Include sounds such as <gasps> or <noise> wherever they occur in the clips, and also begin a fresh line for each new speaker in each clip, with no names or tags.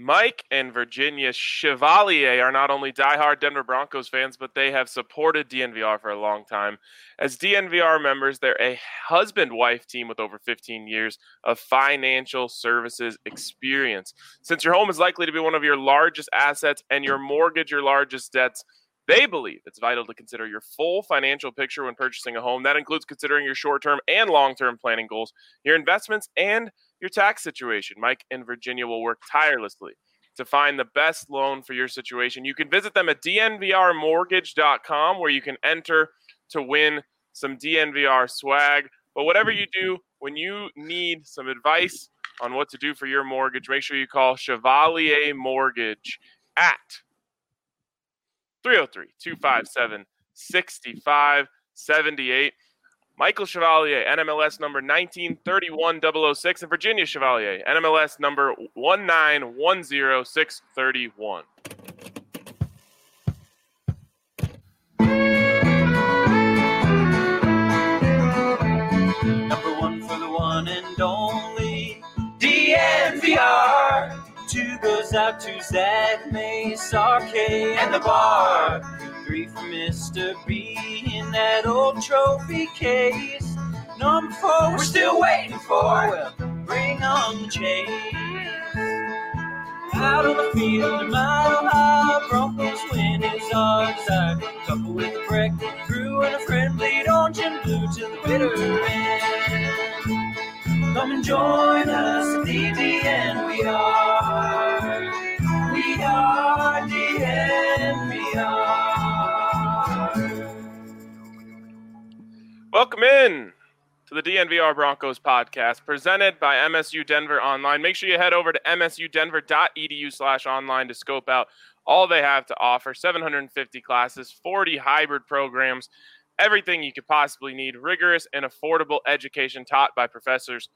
Mike and Virginia Chevalier are not only diehard Denver Broncos fans, but they have supported DNVR for a long time. As DNVR members, they're a husband wife team with over 15 years of financial services experience. Since your home is likely to be one of your largest assets and your mortgage your largest debts, they believe it's vital to consider your full financial picture when purchasing a home. That includes considering your short term and long term planning goals, your investments, and your tax situation. Mike and Virginia will work tirelessly to find the best loan for your situation. You can visit them at dnvrmortgage.com where you can enter to win some DNVR swag. But whatever you do, when you need some advice on what to do for your mortgage, make sure you call Chevalier Mortgage at 303 257 6578. Michael Chevalier, NMLS number 1931006, and Virginia Chevalier, NMLS number 1910631.
Number one for the one and only DNVR. Two goes out to Zach Mace, RK, and the bar. Three for Mr. B in that old trophy case. Number four, we're still waiting for. Well, bring on the chase. Out on the field, a mile high, Broncos win is our desire. Couple with a break, crew and a friend, bleed orange and blue to the bitter end. Come and join us at DDN. We are, we are DNVR.
Welcome in to the DNVR Broncos podcast presented by MSU Denver Online. Make sure you head over to msudenver.edu slash online to scope out all they have to offer 750 classes, 40 hybrid programs, everything you could possibly need, rigorous and affordable education taught by professors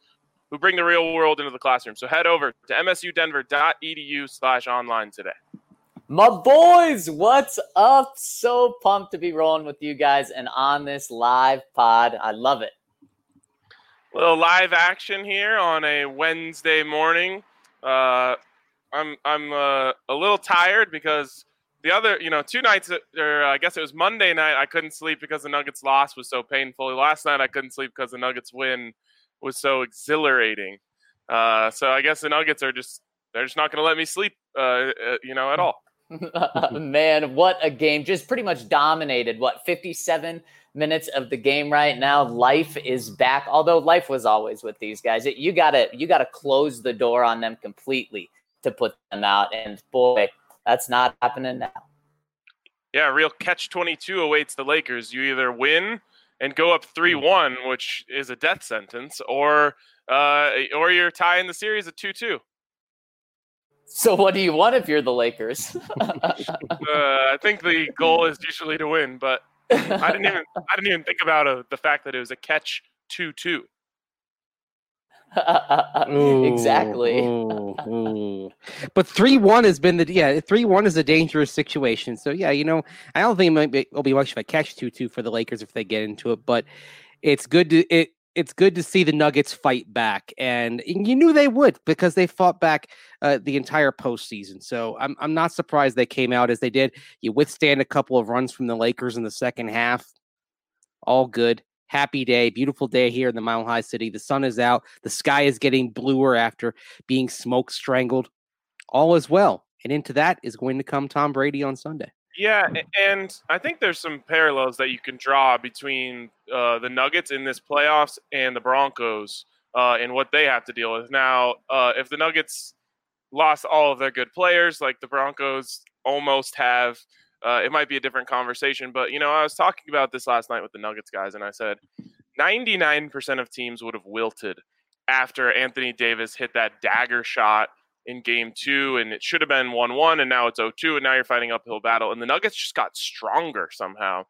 who bring the real world into the classroom. So head over to msudenver.edu slash online today.
My boys, what's up? So pumped to be rolling with you guys and on this live pod. I love it.
little live action here on a Wednesday morning. Uh, I'm I'm uh, a little tired because the other, you know, two nights, or I guess it was Monday night, I couldn't sleep because the Nuggets loss was so painful. Last night I couldn't sleep because the Nuggets win was so exhilarating. Uh, so I guess the Nuggets are just they're just not going to let me sleep, uh, uh, you know, at all. <laughs>
Man, what a game. Just pretty much dominated, what, 57 minutes of the game right now. Life is back. Although life was always with these guys. It, you gotta you gotta close the door on them completely to put them out. And boy, that's not happening now.
Yeah, real catch 22 awaits the Lakers. You either win and go up 3-1, which is a death sentence, or uh, or you're tying the series at 2-2.
So what do you want if you're the Lakers? <laughs>
Uh, I think the goal is usually to win, but I didn't even <laughs> I didn't even think about uh the fact that it was a catch 2-2. <laughs>
exactly.
Ooh, ooh. But three one has been the yeah three one is a dangerous situation. So yeah, you know I don't think it might be, it'll be much of a catch two two for the Lakers if they get into it. But it's good to it. It's good to see the Nuggets fight back, and you knew they would because they fought back uh, the entire postseason. So I'm I'm not surprised they came out as they did. You withstand a couple of runs from the Lakers in the second half. All good happy day, beautiful day here in the Mile High City. The sun is out, the sky is getting bluer after being smoke strangled. All is well. And into that is going to come Tom Brady on Sunday.
Yeah, and I think there's some parallels that you can draw between uh, the Nuggets in this playoffs and the Broncos uh, in what they have to deal with. Now, uh, if the Nuggets lost all of their good players, like the Broncos almost have, uh, it might be a different conversation. But, you know, I was talking about this last night with the Nuggets guys, and I said 99% of teams would have wilted after Anthony Davis hit that dagger shot in game two, and it should have been 1 1, and now it's 0 2, and now you're fighting uphill battle. And the Nuggets just got stronger somehow.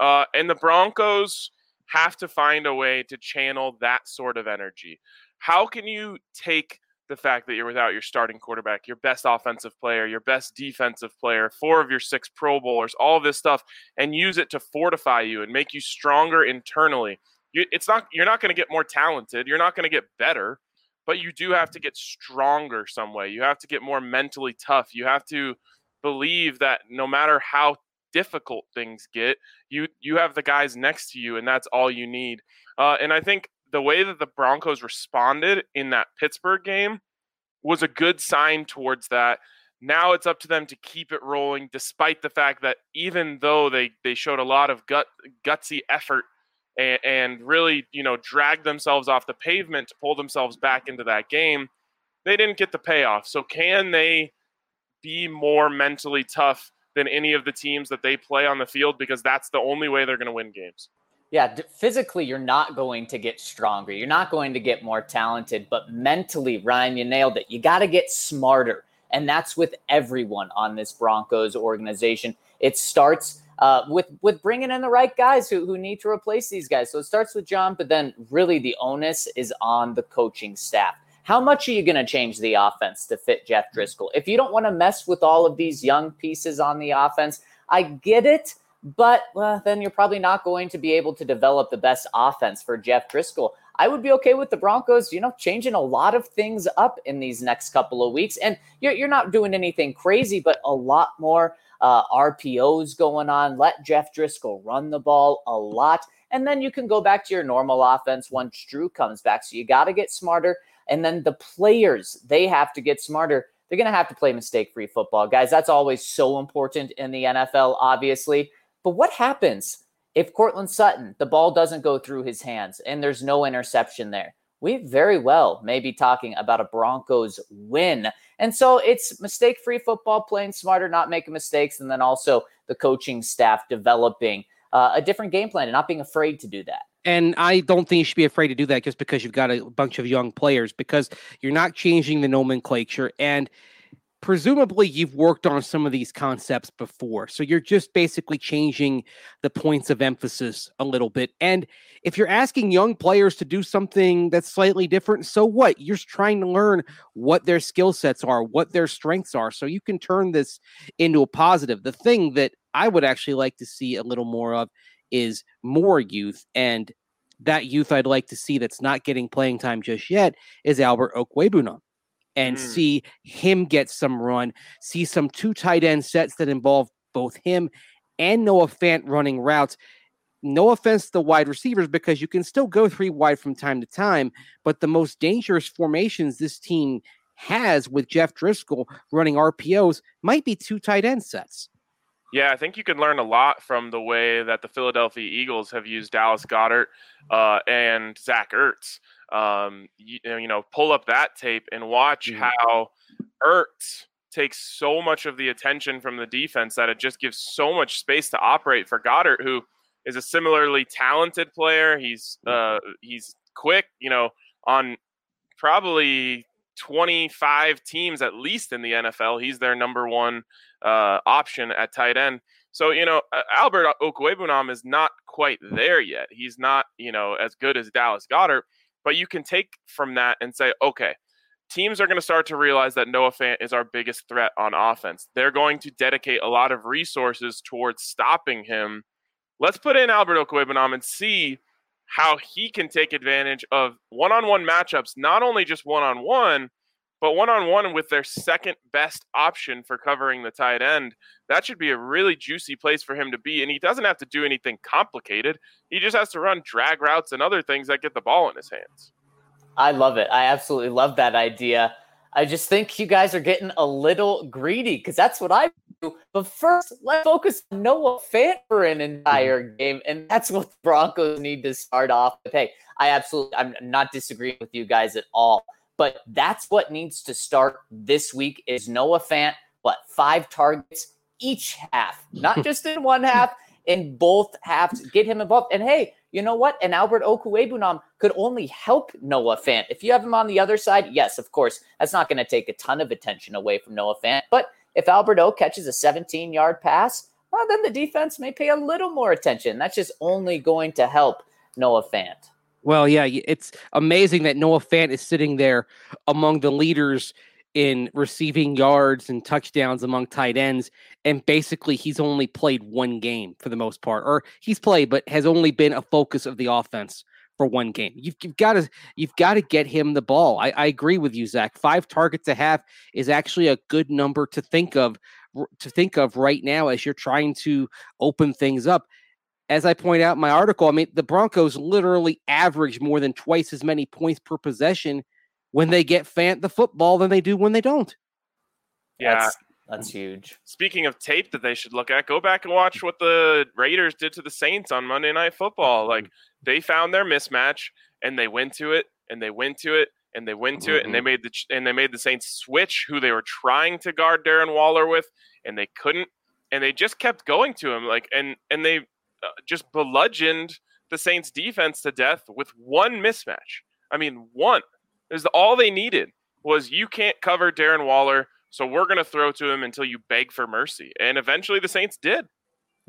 Uh, and the Broncos have to find a way to channel that sort of energy. How can you take the fact that you're without your starting quarterback, your best offensive player, your best defensive player, four of your six Pro Bowlers, all of this stuff, and use it to fortify you and make you stronger internally? You, it's not you're not going to get more talented. You're not going to get better but you do have to get stronger some way. You have to get more mentally tough. You have to believe that no matter how difficult things get, you you have the guys next to you, and that's all you need. Uh, and I think the way that the Broncos responded in that Pittsburgh game was a good sign towards that. Now it's up to them to keep it rolling, despite the fact that even though they they showed a lot of gut gutsy effort and, and really, you know, drag themselves off the pavement to pull themselves back into that game, they didn't get the payoff. So can they be more mentally tough than any of the teams that they play on the field? Because that's the only way they're going to win games.
Yeah, physically, you're not going to get stronger. You're not going to get more talented, but mentally, Ryan, you nailed it. You got to get smarter. And that's with everyone on this Broncos organization. It starts uh, with with bringing in the right guys who, who need to replace these guys. So it starts with John, but then really the onus is on the coaching staff. How much are you going to change the offense to fit Jeff Driskel? If you don't want to mess with all of these young pieces on the offense, I get it, but well, then you're probably not going to be able to develop the best offense for Jeff Driskel. I would be okay with the Broncos, you know, changing a lot of things up in these next couple of weeks. And you're, you're not doing anything crazy, but a lot more uh, RPOs going on. Let Jeff Driskel run the ball a lot. And then you can go back to your normal offense once Drew comes back. So you got to get smarter. And then the players, they have to get smarter. They're going to have to play mistake free football. Guys, that's always so important in the NFL, obviously. But what happens if Courtland Sutton, the ball doesn't go through his hands and there's no interception there? We very well may be talking about a Broncos win. And so it's mistake free football, playing smarter, not making mistakes, and then also the coaching staff developing uh, a different game plan and not being afraid to do that.
And I don't think you should be afraid to do that just because you've got a bunch of young players because you're not changing the nomenclature. And presumably you've worked on some of these concepts before. So you're just basically changing the points of emphasis a little bit. And if you're asking young players to do something that's slightly different, so what? You're trying to learn what their skill sets are, what their strengths are. So you can turn this into a positive. The thing that I would actually like to see a little more of is more youth and that youth I'd like to see that's not getting playing time just yet is Albert Okwuegbunam and mm. see him get some run, see some two tight end sets that involve both him and Noah Fant running routes. No offense to the wide receivers because you can still go three wide from time to time, but the most dangerous formations this team has with Jeff Driskel running RPOs might be two tight end sets.
Yeah, I think you can learn a lot from the way that the Philadelphia Eagles have used Dallas Goedert uh, and Zach Ertz um, you, you, know, pull up that tape and watch mm-hmm. how Ertz takes so much of the attention from the defense that it just gives so much space to operate for Goedert, who is a similarly talented player. He's uh, he's quick, you know, on probably 25 teams at least in the NFL. He's their number one uh, option at tight end. So, you know, Albert Okwuegbunam is not quite there yet. He's not, you know, as good as Dallas Goedert, but you can take from that and say, okay, teams are going to start to realize that Noah Fant is our biggest threat on offense. They're going to dedicate a lot of resources towards stopping him. Let's put in Albert Okwuegbunam and see how he can take advantage of one-on-one matchups, not only just one-on-one, but one on one with their second best option for covering the tight end, that should be a really juicy place for him to be. And he doesn't have to do anything complicated. He just has to run drag routes and other things that get the ball in his hands.
I love it. I absolutely love that idea. I just think you guys are getting a little greedy because that's what I do. But first, let's focus on Noah Fant for an entire game. And that's what the Broncos need to start off with. Hey, I absolutely, I'm not disagreeing with you guys at all. But that's what needs to start this week is Noah Fant, what, five targets each half, not <laughs> just in one half, in both halves. Get him involved. And hey, you know what? And Albert Okwuegbunam could only help Noah Fant. If you have him on the other side, yes, of course, that's not going to take a ton of attention away from Noah Fant. But if Albert O catches a 17 yard pass, well, then the defense may pay a little more attention. That's just only going to help Noah Fant.
Well, yeah, it's amazing that Noah Fant is sitting there among the leaders in receiving yards and touchdowns among tight ends. And basically, he's only played one game for the most part, or he's played, but has only been a focus of the offense for one game. You've, you've got to you've got to get him the ball. I, I agree with you, Zach. Five targets a half is actually a good number to think of to think of right now as you're trying to open things up. As I point out in my article, I mean the Broncos literally average more than twice as many points per possession when they get Fant the football than they do when they don't.
Yeah.
That's, that's huge.
Speaking of tape that they should look at, go back and watch what the Raiders did to the Saints on Monday Night Football. Like
Mm-hmm.
they found their mismatch and they went to it and they went to it and they went to it and they
Mhm.
made the and they made the Saints switch who they were trying to guard Darren Waller with and they couldn't and they just kept going to him like and and they Uh, just bludgeoned the Saints defense to death with one mismatch. I mean, one. Is all they needed was you can't cover Darren Waller, so we're going to throw to him until you beg for mercy. And eventually the Saints did.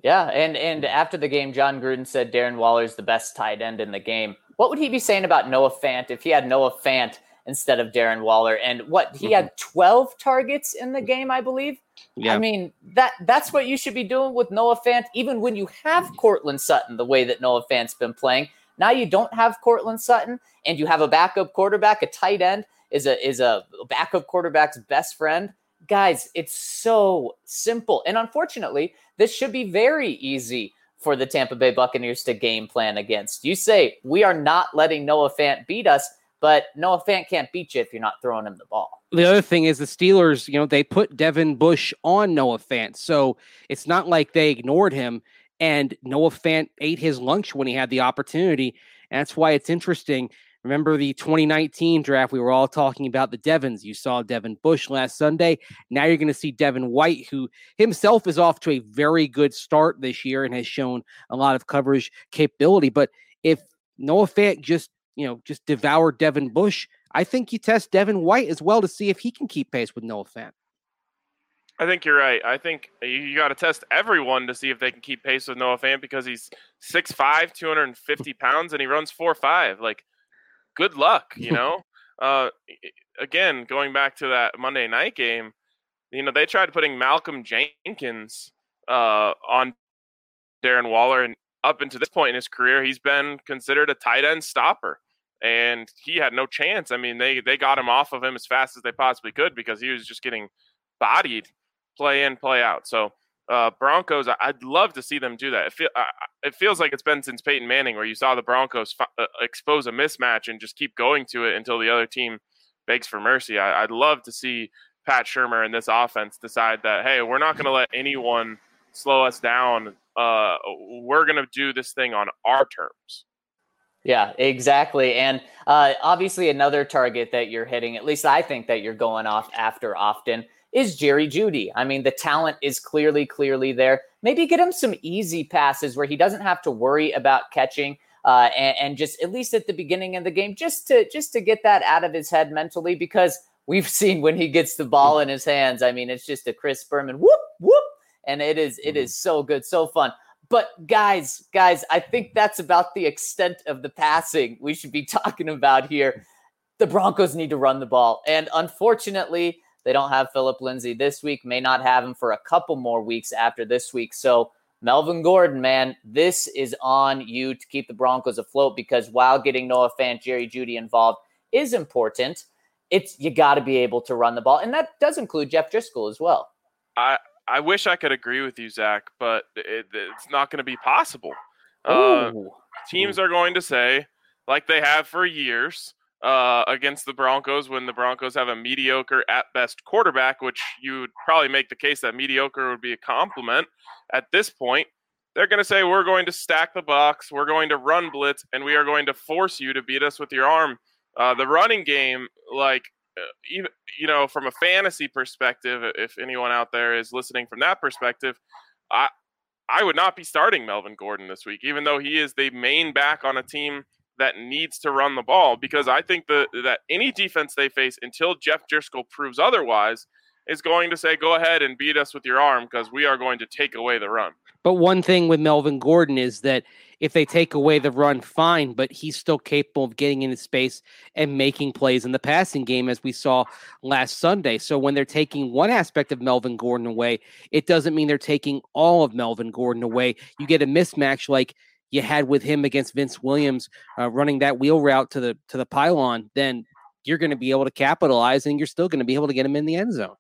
Yeah, and and after the game, Jon Gruden said Darren Waller's the best tight end in the game. What would he be saying about Noah Fant if he had Noah Fant instead of Darren Waller? And what he <laughs> had 12 targets in the game, I believe.
Yeah.
I mean that that's what you should be doing with Noah Fant, even when you have Courtland Sutton the way that Noah Fant's been playing. Now you don't have Courtland Sutton, and you have a backup quarterback, a tight end is a is a backup quarterback's best friend. Guys, it's so simple. And unfortunately, this should be very easy for the Tampa Bay Buccaneers to game plan against. You say, we are not letting Noah Fant beat us, but Noah Fant can't beat you if you're not throwing him the ball.
the other thing is the Steelers, you know, they put Devin Bush on Noah Fant. So it's not like they ignored him and Noah Fant ate his lunch when he had the opportunity. And that's why it's interesting. Remember the 2019 draft? We were all talking about the Devons. You saw Devin Bush last Sunday. Now you're going to see Devin White, who himself is off to a very good start this year and has shown a lot of coverage capability. But if Noah Fant just, you know, just devour Devin Bush, I think you test Devin White as well to see if he can keep pace with Noah Fant.
I think you're right. I think you got to test everyone to see if they can keep pace with Noah Fant because he's 6'5", 250 pounds, and he runs 4'5". Like, good luck, you know? <laughs> uh, again, going back to that Monday night game, you know, they tried putting Malcolm Jenkins uh, on Darren Waller, and up until this point in his career, he's been considered a tight end stopper. And he had no chance. I mean, they they got him off of him as fast as they possibly could because he was just getting bodied play in, play out. So uh, Broncos, I- I'd love to see them do that. It, feel, it feels like it's been since Peyton Manning where you saw the Broncos fi- uh, expose a mismatch and just keep going to it until the other team begs for mercy. I, I'd love to see Pat Shurmur and this offense decide that hey, we're not going to let anyone slow us down. Uh, we're going to do this thing on our terms.
Yeah, exactly. And uh, obviously, another target that you're hitting, at least I think that you're going off after often, is Jerry Jeudy. I mean, the talent is clearly, clearly there. Maybe get him some easy passes where he doesn't have to worry about catching. Uh, and, and just at least at the beginning of the game, just to just to get that out of his head mentally, because we've <laughs> seen when he gets the ball in his hands. I mean, it's just a Chris Berman whoop whoop, and it is it is so good, so fun. But guys, guys, I think that's about the extent of the passing we should be <laughs> talking about here. The Broncos need to run the ball. And unfortunately, they don't have Philip Lindsay this week, may not have him for a couple more weeks after this week. So, Melvin Gordon, man, this is on you to keep the Broncos afloat because while getting Noah Fant, Jerry Jeudy involved is important, it's you got to be able to run the ball. And that does include Jeff Driskel as well.
I I wish I could agree with you, Zach, but it, it's not going to be possible. Uh, teams are going to say, like they have for years uh, against the Broncos, when the Broncos have a mediocre at best quarterback, which you would probably make the case that mediocre would be a compliment at this point. They're going to say, We're going to stack the box, we're going to run blitz, and we are going to force you to beat us with your arm. Uh, the running game, like, uh, even you know, from a fantasy perspective, if anyone out there is listening from that perspective, I I would not be starting Melvin Gordon this week, even though he is the main back on a team that needs to run the ball. Because I think that that any defense they face until Jeff Driskel proves otherwise is going to say, "Go ahead and beat us with your arm," because we are going to take away the run.
But one thing with Melvin Gordon is that if they take away the run, fine, but he's still capable of getting into space and making plays in the passing game, as we saw last Sunday. So when they're taking one aspect of Melvin Gordon away, it doesn't mean they're taking all of Melvin Gordon away. You get a mismatch like you had with him against Vince Williams uh, running that wheel route to the to the pylon, then you're going to be able to capitalize and you're still going to be able to get him in the end zone.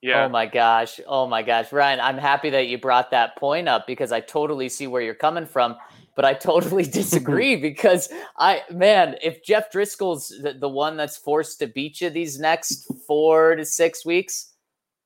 Yeah.
Oh my gosh. Oh my gosh. Ryan, I'm happy that you brought that point up because I totally see where you're coming from, but I totally <laughs> disagree <laughs> because I, man, if Jeff Driskel's the, the one that's forced to beat you these next four to six weeks,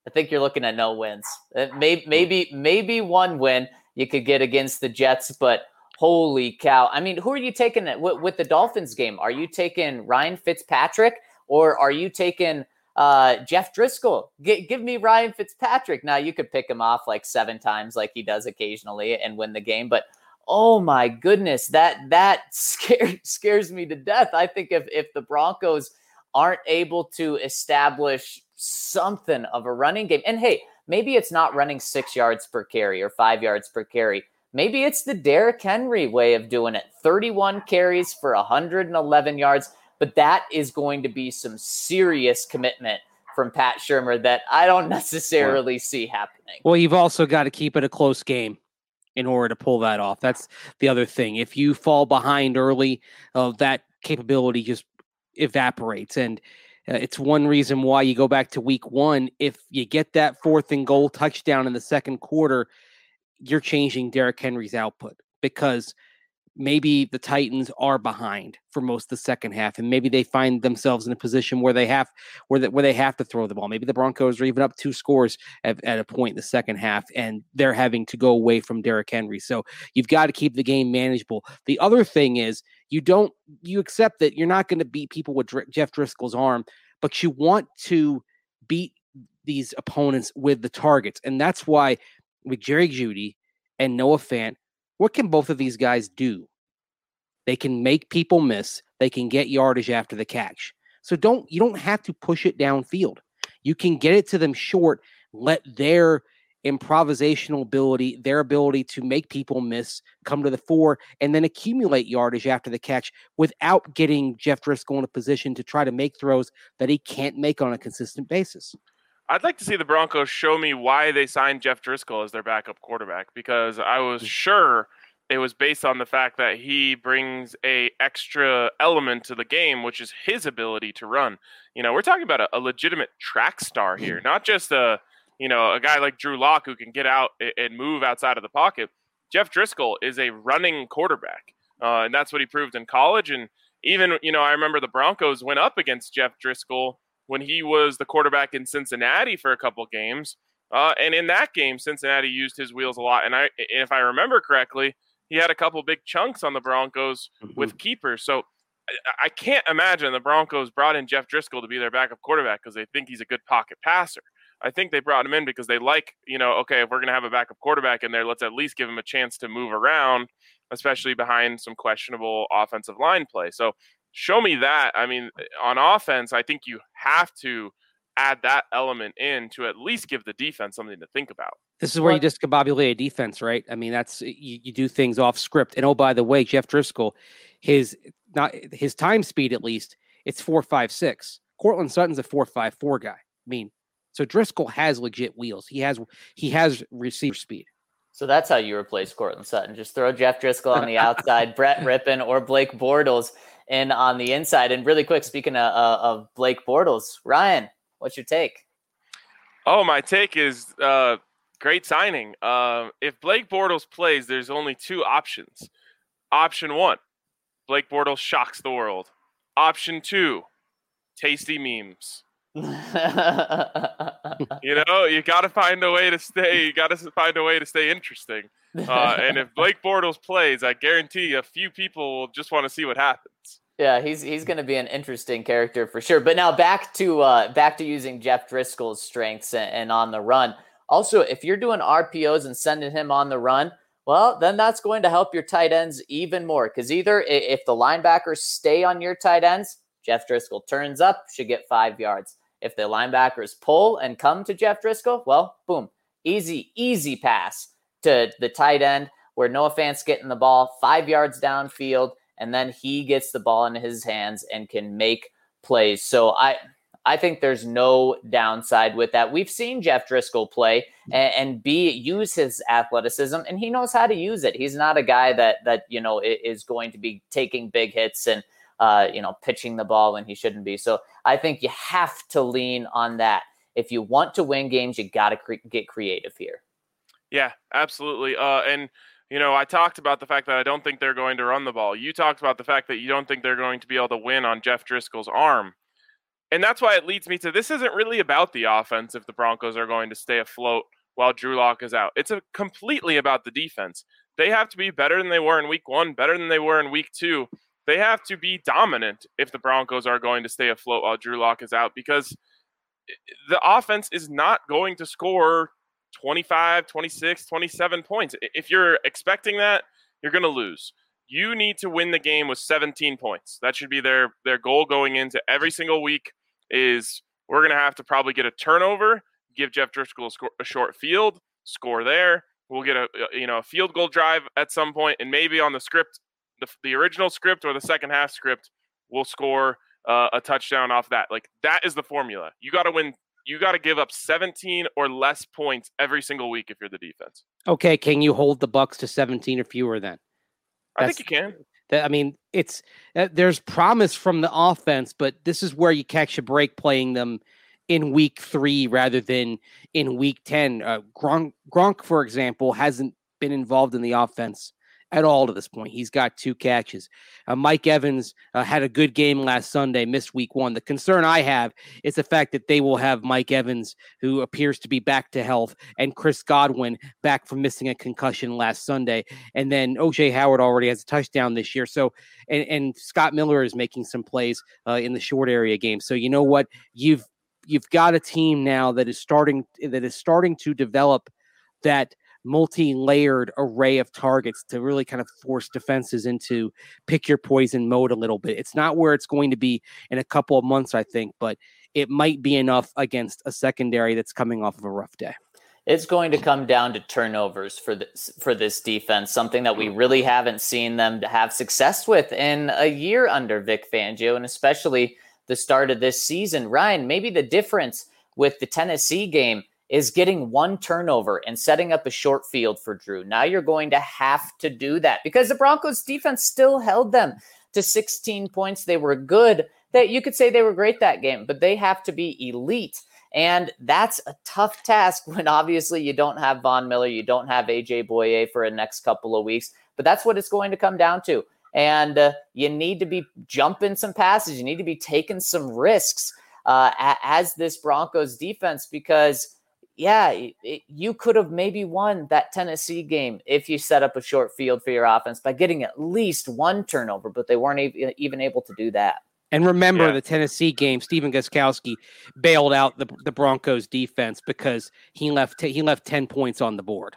I think you're looking at no wins. Maybe, uh, maybe, maybe one win you could get against the Jets, but holy cow. I mean, who are you taking with, with the Dolphins game? Are you taking Ryan Fitzpatrick or are you taking uh, Jeff Driskel, G- give me Ryan Fitzpatrick. Now you could pick him off like seven times, like he does occasionally, and win the game. But oh my goodness, that that <laughs> scares scares me to death. I think if if the Broncos aren't able to establish something of a running game, and hey, maybe it's not running six yards per carry or five yards per carry. Maybe it's the Derrick Henry way of doing it 31 carries for 111 yards. But that is going to be some serious commitment from Pat Shurmur that I don't <laughs> necessarily see happening.
Well, you've also got to keep it a close game in order to pull that off. That's the other thing. If you fall behind early, uh, that capability just evaporates. And uh, it's one reason why you go back to week one. If you get that fourth and goal touchdown in the second quarter, you're changing Derrick Henry's output because – maybe the Titans are behind for most of the second half, and maybe they find themselves in a position where they have where they, where they have to throw the ball. Maybe the Broncos are even up two scores at, at a point in the second half, and they're having to go away from Derrick Henry. So you've got to keep the game manageable. The other thing is you don't you accept that you're not going to beat people with Dr- Jeff Driskel's arm, but you want to beat these opponents with the targets, and that's why with Jerry Jeudy and Noah Fant what can both of these guys do? They can make people miss. They can get yardage after the catch. So don't you don't have to push it downfield. You can get it to them short, let their improvisational ability, their ability to make people miss come to the fore and then accumulate yardage after the catch without getting Jeff Driskel in a position to try to make throws that he can't make on a consistent basis.
I'd like to see the Broncos show me why they signed Jeff Driskel as their backup quarterback because I was mm. sure it was based on the fact that he brings a extra element to the game, which is his ability to run. You know, we're talking about a, a legitimate track star here, mm. not just a you know a guy like Drew Lock who can get out and move outside of the pocket. Jeff Driskel is a running quarterback, uh, and that's what he proved in college. And even you know, I remember the Broncos went up against Jeff Driskel when he was the quarterback in Cincinnati for a couple games. Uh, and in that game, Cincinnati used his wheels a lot. And I, if I remember correctly, he had a couple big chunks on the Broncos mm-hmm. with keepers. So I, I can't imagine the Broncos brought in Jeff Driskel to be their backup quarterback because they think he's a good pocket passer. I think they brought him in because they like, you know, okay, if we're going to have a backup quarterback in there, let's at least give him a chance to move around, especially behind some questionable offensive line play. So show me that. I mean, eh, on offense, I think you have to add that element in to at least give the defense something to think about.
This is where you discombobulate a defense, right? I mean, that's you, you do things off script. And oh, by the way, Jeff Driskel, his not his time speed at least, it's four five six. Courtland Sutton's a four five four guy. I mean, so Driskel has legit wheels. He has he has receiver speed.
So that's how you replace Courtland Sutton. Just throw Jeff Driskel on the outside, Brett Rypien or Blake Bortles in on the inside. And really quick, speaking of, uh, of Blake Bortles, Ryan, what's your take?
Oh, my take is uh, great signing. Uh, if Blake Bortles plays, there's only two options. Option one, Blake Bortles shocks the world. Option two, tasty memes. <laughs> you know, you got to find a way to stay. You got to find a way to stay interesting. Uh, and if <laughs> Blake Bortles plays, I guarantee a few people will just want to see what happens.
Yeah, he's he's going to be an interesting character for sure. But now back to uh, back to using Jeff Driskel's strengths and, and on the run. Also, if you're doing RPOs and sending him on the run, well, then that's going to help your tight ends even more. Because either if the linebackers stay on your tight ends, Jeff Driskel turns up, should get five yards. If the linebackers pull and come to Jeff Driskel, well, boom, easy, easy pass to the tight end where Noah Fant's getting the ball five yards downfield, and then he gets the ball in his hands and can make plays. So I I think there's no downside with that. We've seen Jeff Driskel play and, and be use his athleticism, and he knows how to use it. He's not a guy that that you know is going to be taking big hits and uh, you know pitching the ball when he shouldn't be. So I think you have to lean on that. If you want to win games, you got to cre- get creative here.
Yeah, absolutely. Uh, and you know, I talked about the fact that I don't think they're going to run the ball. You talked about the fact that you don't think they're going to be able to win on Jeff Driskel's arm. And that's why it leads me to this isn't really about the offense if the Broncos are going to stay afloat while Drew Lock is out. It's completely about the defense. They have to be better than they were in week one, better than they were in week two. They have to be dominant if the Broncos are going to stay afloat while Drew Lock is out because the offense is not going to score 25, 26, 27 points. If you're expecting that, you're going to lose. You need to win the game with 17 points. That should be their their goal going into every single week is we're going to have to probably get a turnover, give Jeff score, a short field, score there. We'll get a you know a field goal drive at some point, and maybe on the script, the, the original script or the second half script, we'll score uh, a touchdown off that. Like that is the formula. You got to win. You got to give up 17 or less points every single week if you're the defense.
Okay, can you hold the Bucks to 17 or fewer then?
That's, I think you can.
That I mean, it's uh, there's promise from the offense, but this is where you catch a break playing them in week three rather than in week ten. Uh, Gronk, Gronk, for example, hasn't been involved in the offense at all to this point. He's got two catches. Uh, Mike Evans uh, had a good game last Sunday, missed week one. The concern I have is the fact that they will have Mike Evans, who appears to be back to health, and Chris Godwin back from missing a concussion last Sunday. And then OJ Howard already has a touchdown this year. So, and, and Scott Miller is making some plays uh, in the short area game. So, you know what? You've you've got a team now that is starting that is starting to develop that multi-layered array of targets to really kind of force defenses into pick your poison mode a little bit. It's not where it's going to be in a couple of months, I think, but it might be enough against a secondary that's coming off of a rough day.
It's going to come down to turnovers for this for this defense, something that we really haven't seen them have success with in a year under Vic Fangio, and especially the start of this season. Ryan, maybe the difference with the Tennessee game is getting one turnover and setting up a short field for Drew. Now you're going to have to do that because the Broncos defense still held them to 16 points. They were good. That you could say they were great that game, but they have to be elite. And that's a tough task when obviously you don't have Von Miller, you don't have AJ Bouye for a next couple of weeks, but that's what it's going to come down to. And uh, you need to be jumping some passes, you need to be taking some risks uh, as this Broncos defense because yeah, it, you could have maybe won that Tennessee game if you set up a short field for your offense by getting at least one turnover, but they weren't even able to do that.
And remember yeah. the Tennessee game, Stephen Gostkowski bailed out the, the Broncos defense because he left he left 10 points on the board.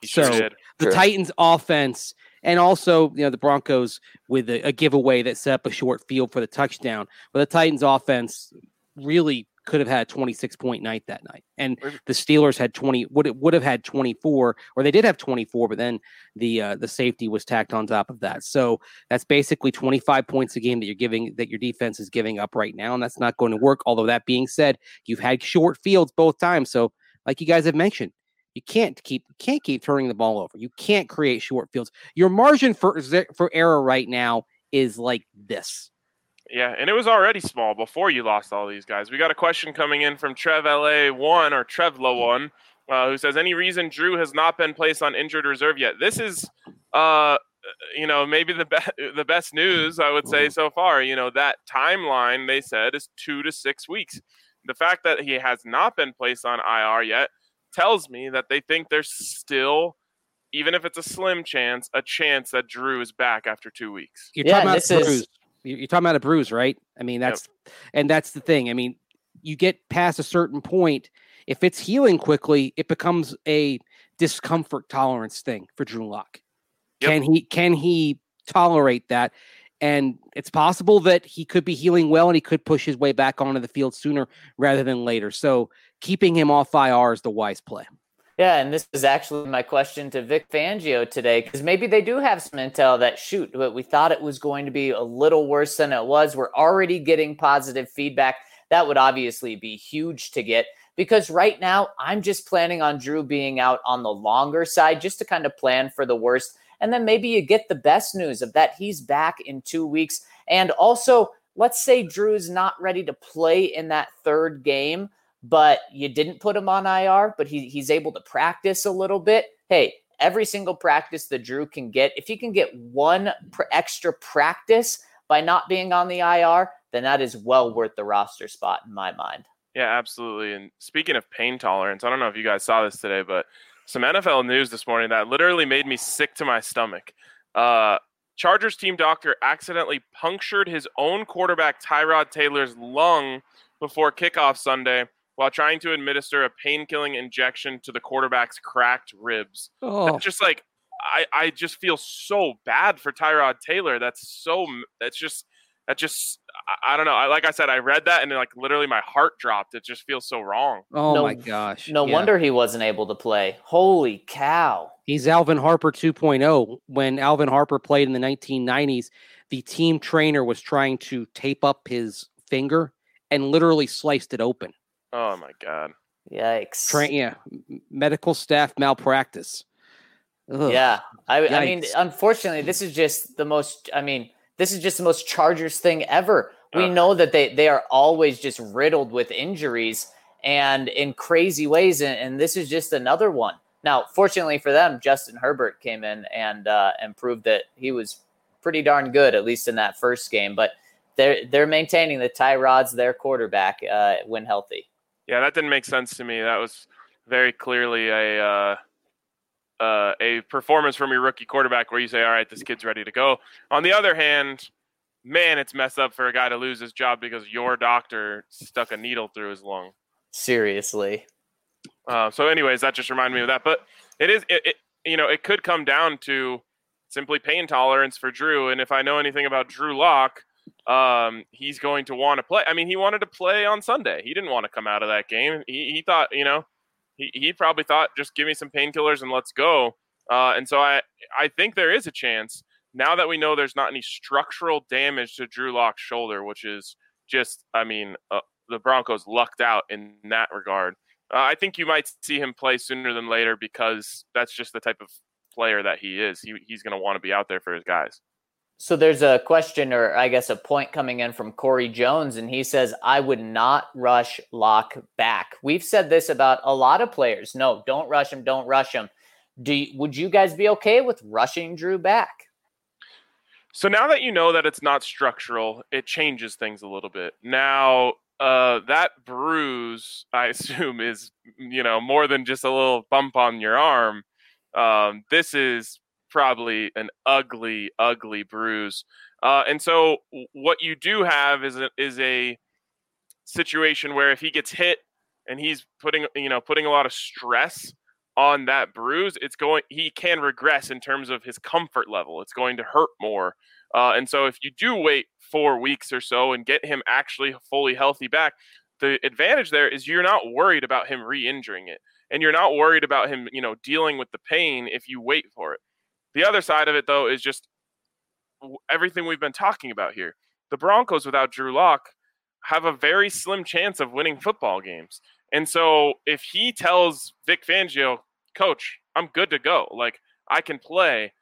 He
so
sure
the
Sure.
Titans offense and also, you know, the Broncos with a, a giveaway that set up a short field for the touchdown. But the Titans offense really could have had a 26 point night that night. And the Steelers had 20 would it would have had 24 or they did have 24 but then the uh, the safety was tacked on top of that. So that's basically 25 points a game that you're giving that your defense is giving up right now and that's not going to work. Although that being said, you've had short fields both times. So like you guys have mentioned, you can't keep can't keep turning the ball over. You can't create short fields. Your margin for for error right now is like this.
Yeah, and it was already small before you lost all these guys. We got a question coming in from Trev LA one or Trevla one, uh, who says, "Any reason Drew has not been placed on injured reserve yet?" This is, uh, you know, maybe the best <laughs> the best news I would say so far. You know, that timeline they said is two to six weeks. The fact that he has not been placed on IR yet tells me that they think there's still, even if it's a slim chance, a chance that Drew is back after two weeks.
You're
Yeah,
talking about
this
a
is-
bruise. You- You're talking about a bruise, right? I mean, that's and that's the thing. I mean, you get past a certain point, if it's healing quickly, it becomes a discomfort tolerance thing for Drew Lock. Yep. Can he can he tolerate that? And it's possible that he could be healing well and he could push his way back onto the field sooner rather than later. So keeping him off IR is the wise play.
Yeah, and this is actually my question to Vic Fangio today because maybe they do have some intel that shoot, but we thought it was going to be a little worse than it was. We're already getting positive feedback. That would obviously be huge to get because right now I'm just planning on Drew being out on the longer side just to kind of plan for the worst. And then maybe you get the best news of that he's back in two weeks. And also, let's say Drew's not ready to play in that third game but you didn't put him on IR, but he, he's able to practice a little bit. Hey, every single practice that Drew can get, if he can get one pr- extra practice by not being on the IR, then that is well worth the roster spot in my mind.
Yeah, absolutely. And speaking of pain tolerance, I don't know if you guys saw this today, but some NFL news this morning that literally made me sick to my stomach. Uh, Chargers team doctor accidentally punctured his own quarterback Tyrod Taylor's lung before kickoff Sunday while trying to administer a pain killing injection to the quarterback's cracked ribs. Oh. That's just like I, I just feel so bad for Tyrod Taylor. That's so that's just that just I, I don't know. I, like I said, I read that and like literally my heart dropped. It just feels so wrong.
Oh no, my gosh!
No yeah. wonder he wasn't able to play. Holy cow!
He's Alvin Harper 2.0. When Alvin Harper played in the 1990s, the team trainer was trying to tape up his finger and literally sliced it open.
Oh my god.
Yikes.
Train, yeah, medical staff malpractice.
Ugh. Yeah, I, I, mean, unfortunately, this is just the most. I mean, this is just the most Chargers thing ever. We uh. know that they they are always just riddled with injuries and in crazy ways, and, and, this is just another one. Now, fortunately for them, Justin Herbert came in and uh, and proved that he was pretty darn good, at least in that first game. But they're they're maintaining that Tyrod's their quarterback uh, when healthy.
Yeah, that didn't make sense to me. That was very clearly a uh, uh, a performance from your rookie quarterback where you say, "All right, this kid's ready to go." On the other hand, man, it's messed up for a guy to lose his job because your doctor stuck a needle through his lung.
Seriously.
Uh, so, anyways, that just reminded me of that. But it is, it, it, you know, it could come down to simply pain tolerance for Drew. And if I know anything about Drew Lock, um, he's going to want to play. I mean, he wanted to play on Sunday. He didn't want to come out of that game. He, he thought, you know, he, he probably thought, just give me some painkillers and let's go. Uh, and so I, I think there is a chance now that we know there's not any structural damage to Drew Lock's shoulder, which is just, I mean, uh, the Broncos lucked out in that regard. Uh, I think you might see him play sooner than later because that's just the type of player that he is. He, he's going to want to be out there for his guys.
So there's a question, or I guess a point coming in from Corey Jones, and he says, I would not rush Lock back. We've said this about a lot of players. No, don't rush him, don't rush him. Do you, would you guys be okay with rushing Drew back?
So now that you know that it's not structural, it changes things a little bit. Now, uh, that bruise, I <laughs> assume, is you know more than just a little bump on your arm. Um, this is probably an ugly, ugly bruise. Uh, and so what you do have is a, is a situation where if he gets hit and he's putting you know putting a lot of stress on that bruise, it's going he can regress in terms of his comfort level. It's going to hurt more. Uh, and so if you do wait four weeks or so and get him actually fully healthy back, the advantage there is you're not worried about him re-injuring it and you're not worried about him you know dealing with the pain if you wait for it the other side of it, though, is just everything we've been talking about here. The Broncos without Drew Lock have a very slim chance of winning football games. And so if he tells Vic Fangio, coach, I'm good to go, like I can play,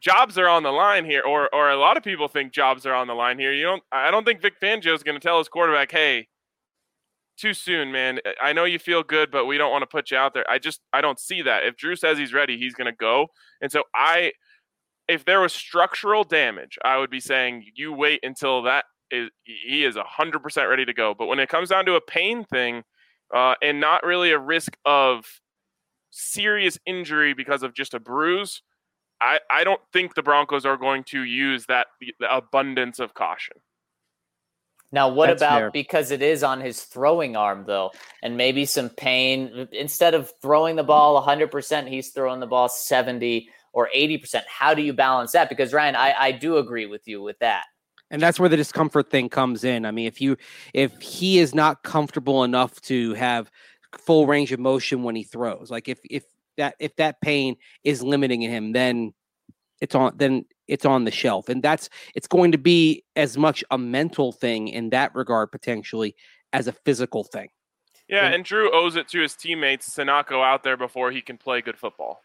jobs are on the line here, or or a lot of people think jobs are on the line here. You don't I don't think Vic Fangio is going to tell his quarterback, hey, too soon, man. I know you feel good, but we don't want to put you out there. I just I don't see that. If Drew says he's ready, he's going to go. And so I if there was structural damage, I would be saying you wait until that is he is 100% ready to go. But when it comes down to a pain thing uh, and not really a risk of serious injury because of just a bruise, I, I don't think the Broncos are going to use that abundance of caution.
Now, what
That's
about
fair.
because it is on his throwing arm, though, and maybe some pain? Instead of throwing the ball 100%, he's throwing the ball 70 or 80%. How do you balance that? Because, Ryan, I, I do agree with you with that.
and that's where the discomfort thing comes in. I mean, if you if he is not comfortable enough to have full range of motion when he throws, like if if that if that pain is limiting him, then it's on then it's on the shelf, and that's it's going to be as much a mental thing in that regard potentially as a physical thing.
Yeah,
And-
and Drew owes it to his teammates to not go out there before he can play good football.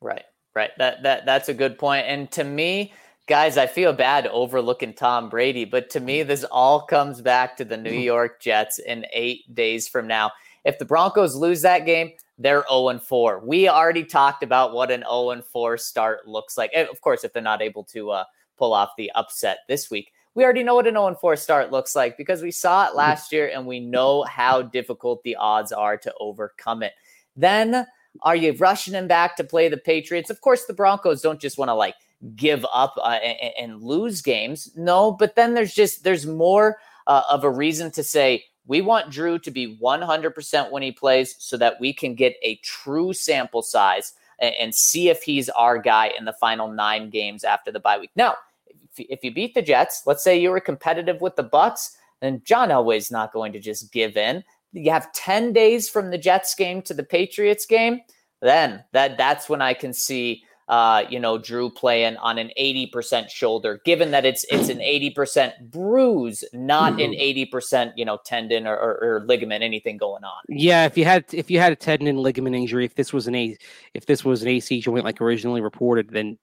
Right, right. That that that's a good point. And to me, guys, I feel bad overlooking Tom Brady, but to me, this all comes back to the New mm-hmm. York Jets in eight days from now. If the Broncos lose that game, they're 0 and 4. We already talked about what an 0 and 4 start looks like. And Of course, if they're not able to uh, pull off the upset this week, we already know what an 0 and 4 start looks like because we saw it last year and we know how difficult the odds are to overcome it. Then are you rushing him back to play the Patriots? Of course, the Broncos don't just want to like give up uh, and, and lose games. No, but then there's just there's more uh, of a reason to say we want Drew to be 100% when he plays so that we can get a true sample size and, and see if he's our guy in the final nine games after the bye week. Now, if, if you beat the Jets, let's say you were competitive with the Bucks, then John Elway's not going to just give in. You have 10 days from the Jets game to the Patriots game, then that that's when I can see uh, you know, Drew playing on an 80% shoulder, given that it's it's an 80% bruise, not an 80%, you know, tendon or, or, or ligament, anything going on.
Yeah, if you had if you had a tendon ligament injury, if this was an a if this was an AC joint like originally reported, then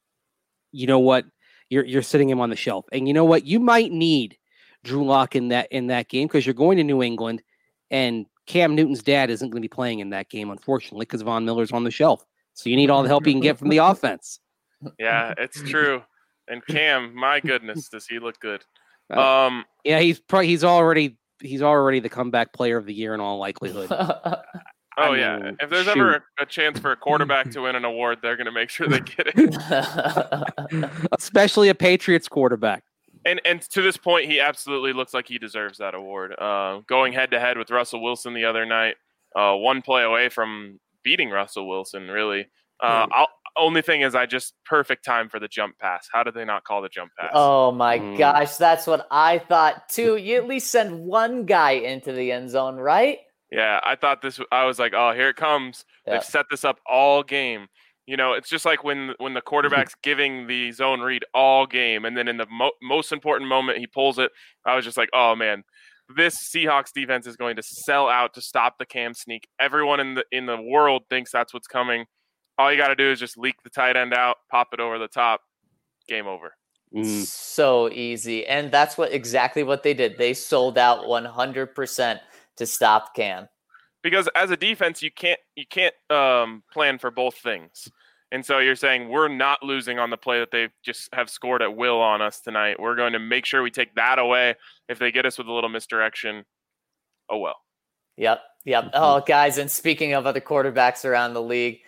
you know what you're you're sitting him on the shelf, and you know what you might need Drew Lock in that in that game because you're going to New England, and Cam Newton's dad isn't going to be playing in that game, unfortunately, because Von Miller's on the shelf. So you need all the help you can get from the offense.
Yeah, it's true. And Cam, my goodness, does he look good?
Uh,
Um,
Yeah, he's probably he's already he's already the comeback player of the year in all likelihood. <laughs>
oh
I
yeah.
mean,
If there's
shoot.
ever a, a chance for a quarterback to win an award, they're going to make sure they <laughs> get it. <laughs>
Especially a Patriots quarterback.
And and to this point, he absolutely looks like he deserves that award. Uh, going head to head with Russell Wilson the other night, uh, one play away from beating Russell Wilson. Really. Uh,
Hmm.
I'll, only thing is, I just perfect time for the jump pass. How did they not call the jump pass?
oh my
Mm.
gosh, that's what I thought too. You at least send one guy into the end zone, right?
Yeah, I thought this. I was like, oh, here it comes.
Yeah.
They've set this up all game. You know, it's just like when when the <laughs> quarterback's giving the zone read all game, and then in the mo- most important moment he pulls it. I was just like, oh man, this Seahawks defense is going to sell out to stop the cam sneak. Everyone in the in the world thinks that's what's coming. All you got to do is just leak the tight end out, pop it over the top, game over.
Mm.
So easy. And that's what exactly what they did. They sold out 100% to stop Cam.
because as a defense you can't you can't um, plan for both things and so you're saying we're not losing on the play that they just have scored at will on us tonight we're going to make sure we take that away if they get us with a little misdirection oh well
Yep. Yep.
Mhm.
Oh, guys, and speaking of other quarterbacks around the league,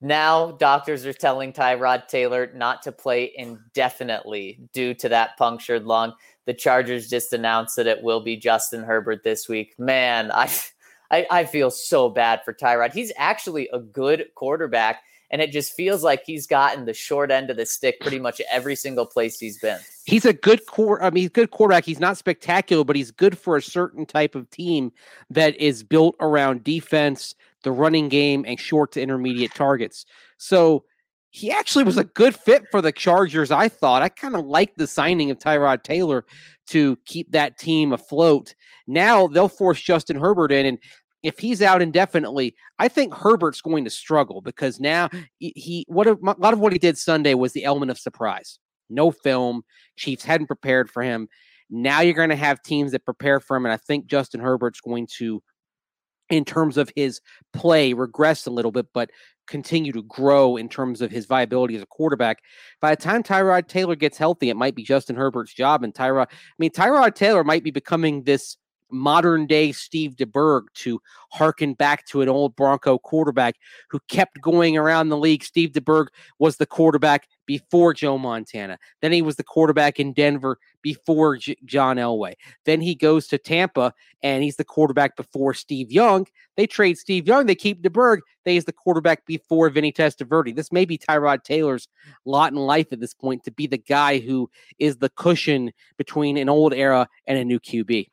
now doctors are telling Tyrod Taylor not to play indefinitely due to that punctured lung. The Chargers just announced that it will be Justin Herbert this week. Man, I <laughs> I, I feel so bad for Tyrod. He's actually a good quarterback, and it just feels like he's gotten the short end of the stick pretty much every single place he's been.
He's a good core. I mean, he's good quarterback. He's not spectacular, but he's good for a certain type of team that is built around defense, the running game, and short to intermediate targets. So he actually was a good fit for the Chargers. I thought. I kind of like the signing of Tyrod Taylor to keep that team afloat. Now they'll force Justin Herbert in, and if he's out indefinitely, I think Herbert's going to struggle because now he, what a a lot of what he did Sunday was the element of surprise. No film. Chiefs hadn't prepared for him. Now you're going to have teams that prepare for him, and I think Justin Herbert's going to, in terms of his play, regress a little bit, but continue to grow in terms of his viability as a quarterback. By the time Tyrod Taylor gets healthy, it might be Justin Herbert's job. And Tyrod, I mean, Tyrod Taylor might be becoming this modern day Steve DeBerg to harken back to an old Bronco quarterback who kept going around the league. Steve DeBerg was the quarterback before Joe Montana. Then he was the quarterback in Denver before J- John Elway. Then he goes to Tampa and he's the quarterback before Steve Young. They trade Steve Young, they keep DeBerg. They is the quarterback before Vinny Testaverde. This may be Tyrod Taylor's lot in life at this point to be the guy who is the cushion between an old era and a new QB.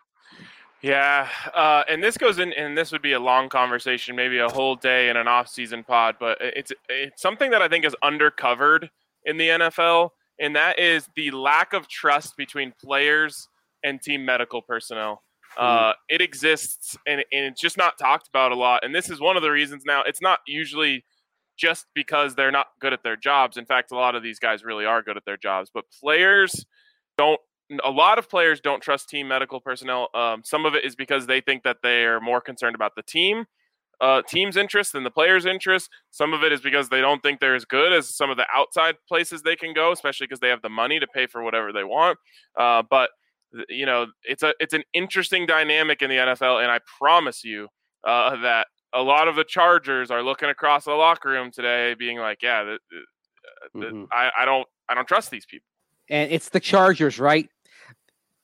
Yeah, uh, and this goes in, and this would be a long conversation, maybe a whole day in an off-season pod. But it's it's something that I think is undercovered in the NFL, and that is the lack of trust between players and team medical personnel. Uh, it exists, and, and it's just not talked about a lot. And this is one of the reasons. Now, it's not usually just because they're not good at their jobs. In fact, a lot of these guys really are good at their jobs, but players don't a lot of players don't trust team medical personnel. Um, some of it is because they think that they are more concerned about the team, uh, team's interest than the player's interest. Some of it is because they don't think they're as good as some of the outside places they can go, especially because they have the money to pay for whatever they want. Uh, but you know, it's a it's an interesting dynamic in the NFL, and I promise you uh, that a lot of the Chargers are looking across the locker room today, being like, "Yeah, the, the, mm-hmm. I, I don't I don't trust these people."
And it's the Chargers, right?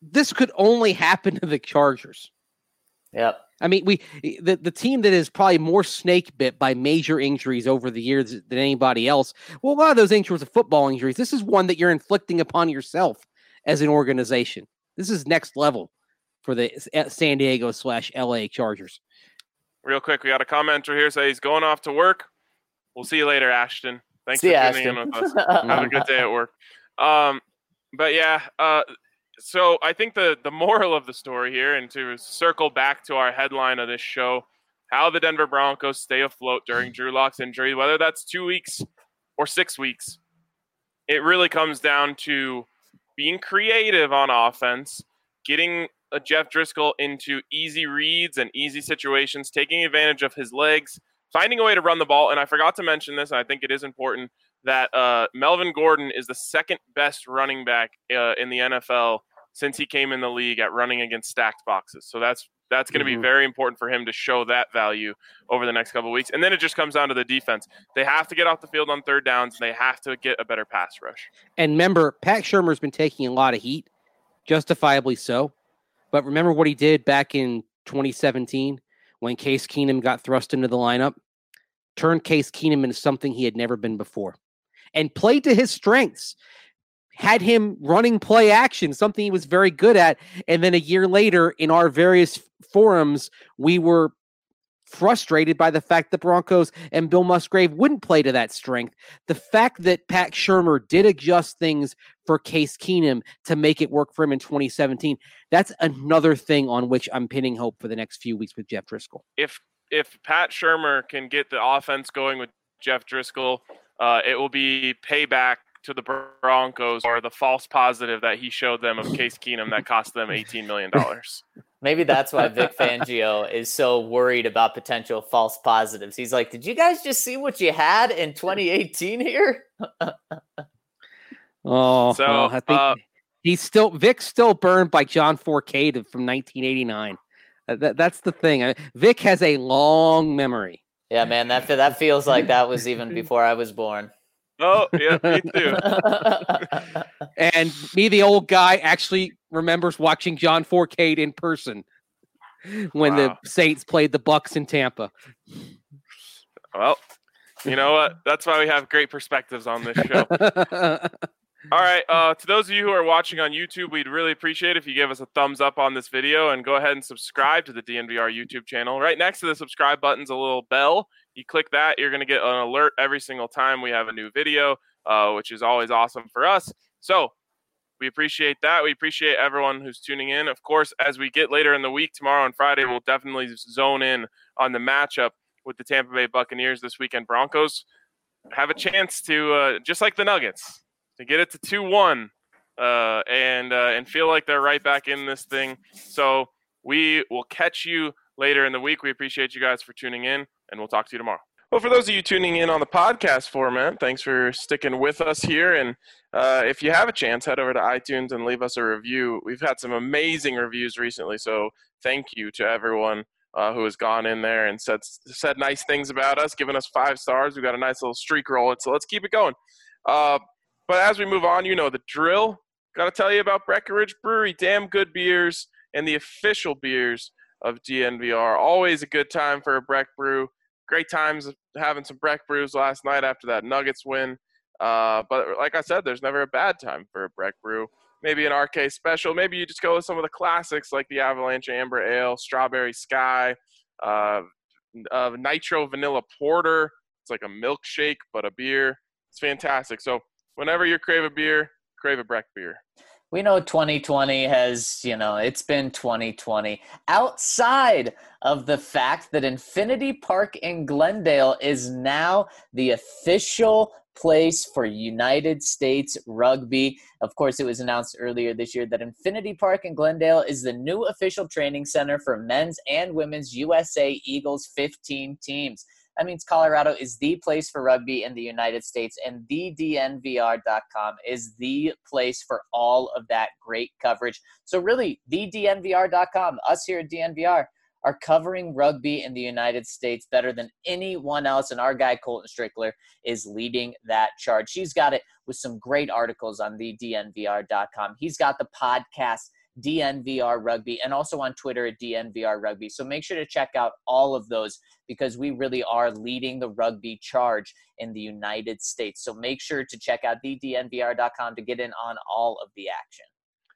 This could only happen to the Chargers.
Yep.
I mean, we the, the team that is probably more snake bit by major injuries over the years than anybody else. Well, a lot of those injuries are football injuries. This is one that you're inflicting upon yourself as an organization. This is next level for the San Diego slash LA Chargers.
Real quick, we got a commenter here say he's going off to work. We'll see you later, Ashton. Thanks
see
for
Ashton.
in with us. Have a good day at work. <laughs> Um, but yeah, uh, so I think the the moral of the story here, and to circle back to our headline of this show, how the Denver Broncos stay afloat during Drew Lock's injury, whether that's two weeks or six weeks, it really comes down to being creative on offense, getting a Jeff Driskel into easy reads and easy situations, taking advantage of his legs, finding a way to run the ball. And I forgot to mention this, and I think it is important that uh, Melvin Gordon is the second best running back uh, in the NFL since he came in the league at running against stacked boxes. So that's that's going to mm-hmm. be very important for him to show that value over the next couple of weeks. And then it just comes down to the defense. They have to get off the field on third downs. And they have to get a better pass rush.
And remember, Pat Shurmur's been taking a lot of heat, justifiably so. But remember what he did back in 2017 when Case Keenum got thrust into the lineup? Turned Case Keenum into something he had never been before and played to his strengths had him running play action, something he was very good at. And then a year later, in our various forums, we were frustrated by the fact that Broncos and Bill Musgrave wouldn't play to that strength. The fact that Pat Shurmur did adjust things for Case Keenum to make it work for him in 2017, that's another thing on which I'm pinning hope for the next few weeks with Jeff Driskel.
If if Pat Shurmur can get the offense going with Jeff Driskel, uh, it will be payback to the Broncos or the false positive that he showed them of Case Keenum that cost them $18 million. <laughs>
Maybe that's why Vic Fangio is so worried about potential false positives. He's like, Did you guys just see what you had in 2018 here? <laughs>
oh, so well, I think uh, he's still, Vic's still burned by John Fourcade from 1989. Uh, that, that's the thing. Uh, Vic has a long memory.
Yeah, man, that that feels like that was even <laughs> before I was born.
Oh, yeah, me too. <laughs>
and me, the old guy, actually remembers watching John Fourcade in person when wow. the Saints played the Bucks in Tampa.
Well, you know what? That's why we have great perspectives on this show. <laughs> All right. Uh, to those of you who are watching on YouTube, we'd really appreciate if you give us a thumbs up on this video and go ahead and subscribe to the DNVR YouTube channel. Right next to the subscribe button is a little bell. You click that, you're going to get an alert every single time we have a new video, uh, which is always awesome for us. So we appreciate that. We appreciate everyone who's tuning in. Of course, as we get later in the week, tomorrow and Friday, we'll definitely zone in on the matchup with the Tampa Bay Buccaneers this weekend. Broncos have a chance to, uh, just like the Nuggets, to get it to 2 1 uh, and, uh, and feel like they're right back in this thing. So we will catch you later in the week. We appreciate you guys for tuning in, and we'll talk to you tomorrow. Well, for those of you tuning in on the podcast format, thanks for sticking with us here. And uh, if you have a chance, head over to iTunes and leave us a review. We've had some amazing reviews recently, so thank you to everyone uh, who has gone in there and said said nice things about us, given us five stars. We've got a nice little streak rolling, so let's keep it going. Uh, but as we move on, you know the drill. Got to tell you about Breckenridge Brewery. Damn good beers and the official beers of DNVR. Always a good time for a Breck brew. Great times having some Breck brews last night after that Nuggets win. Uh, but like I said, there's never a bad time for a Breck brew. Maybe an RK special. Maybe you just go with some of the classics like the Avalanche Amber Ale, Strawberry Sky, uh, uh, Nitro Vanilla Porter. It's like a milkshake but a beer. It's fantastic. So whenever you crave a beer, crave a Breck beer
we know 2020 has, you know, it's been 2020. Outside of the fact that Infinity Park in Glendale is now the official place for United States rugby. Of course, it was announced earlier this year that Infinity Park in Glendale is the new official training center for men's and women's USA Eagles 15 teams. That means Colorado is the place for rugby in the United States, and thednvr.com is the place for all of that great coverage. So, really, thednvr.com, us here at DNVR, are covering rugby in the United States better than anyone else. And our guy, Colton Strickler, is leading that charge. She's got it with some great articles on thednvr.com. He's got the podcast DNVR Rugby, and also on Twitter at DNVR Rugby. So make sure to check out all of those because we really are leading the rugby charge in the United States. So make sure to check out thednvr.com to get in on all of the action.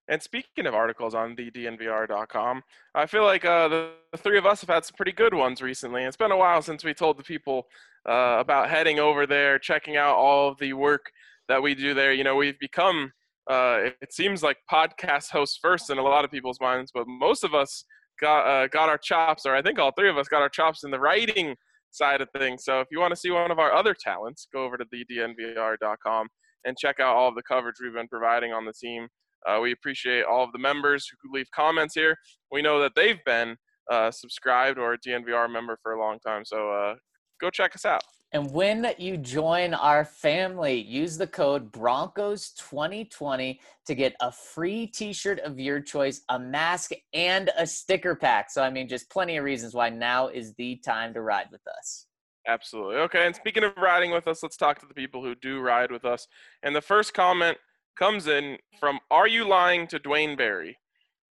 And speaking of articles on thednvr.com, I feel like uh, the, the, three of us have had some pretty good ones recently. It's been a while since we told the people uh, about heading over there, checking out all of the work that we do there. You know, we've become – uh, it seems like podcast hosts first in a lot of people's minds, but most of us got uh, got our chops, or I think all three of us got our chops in the writing side of things. So if you want to see one of our other talents, go over to thednvr.com and check out all of the coverage we've been providing on the team. Uh, we appreciate all of the members who leave comments here. We know that they've been uh, subscribed or a DNVR member for a long time, so uh, go check us out.
And when you join our family, use the code Broncos2020 to get a free t shirt of your choice, a mask, and a sticker pack. So, I mean, just plenty of reasons why now is the time to ride with us.
Absolutely. Okay. And speaking of riding with us, let's talk to the people who do ride with us. And the first comment comes in from Are You Lying to Dwayne Barry?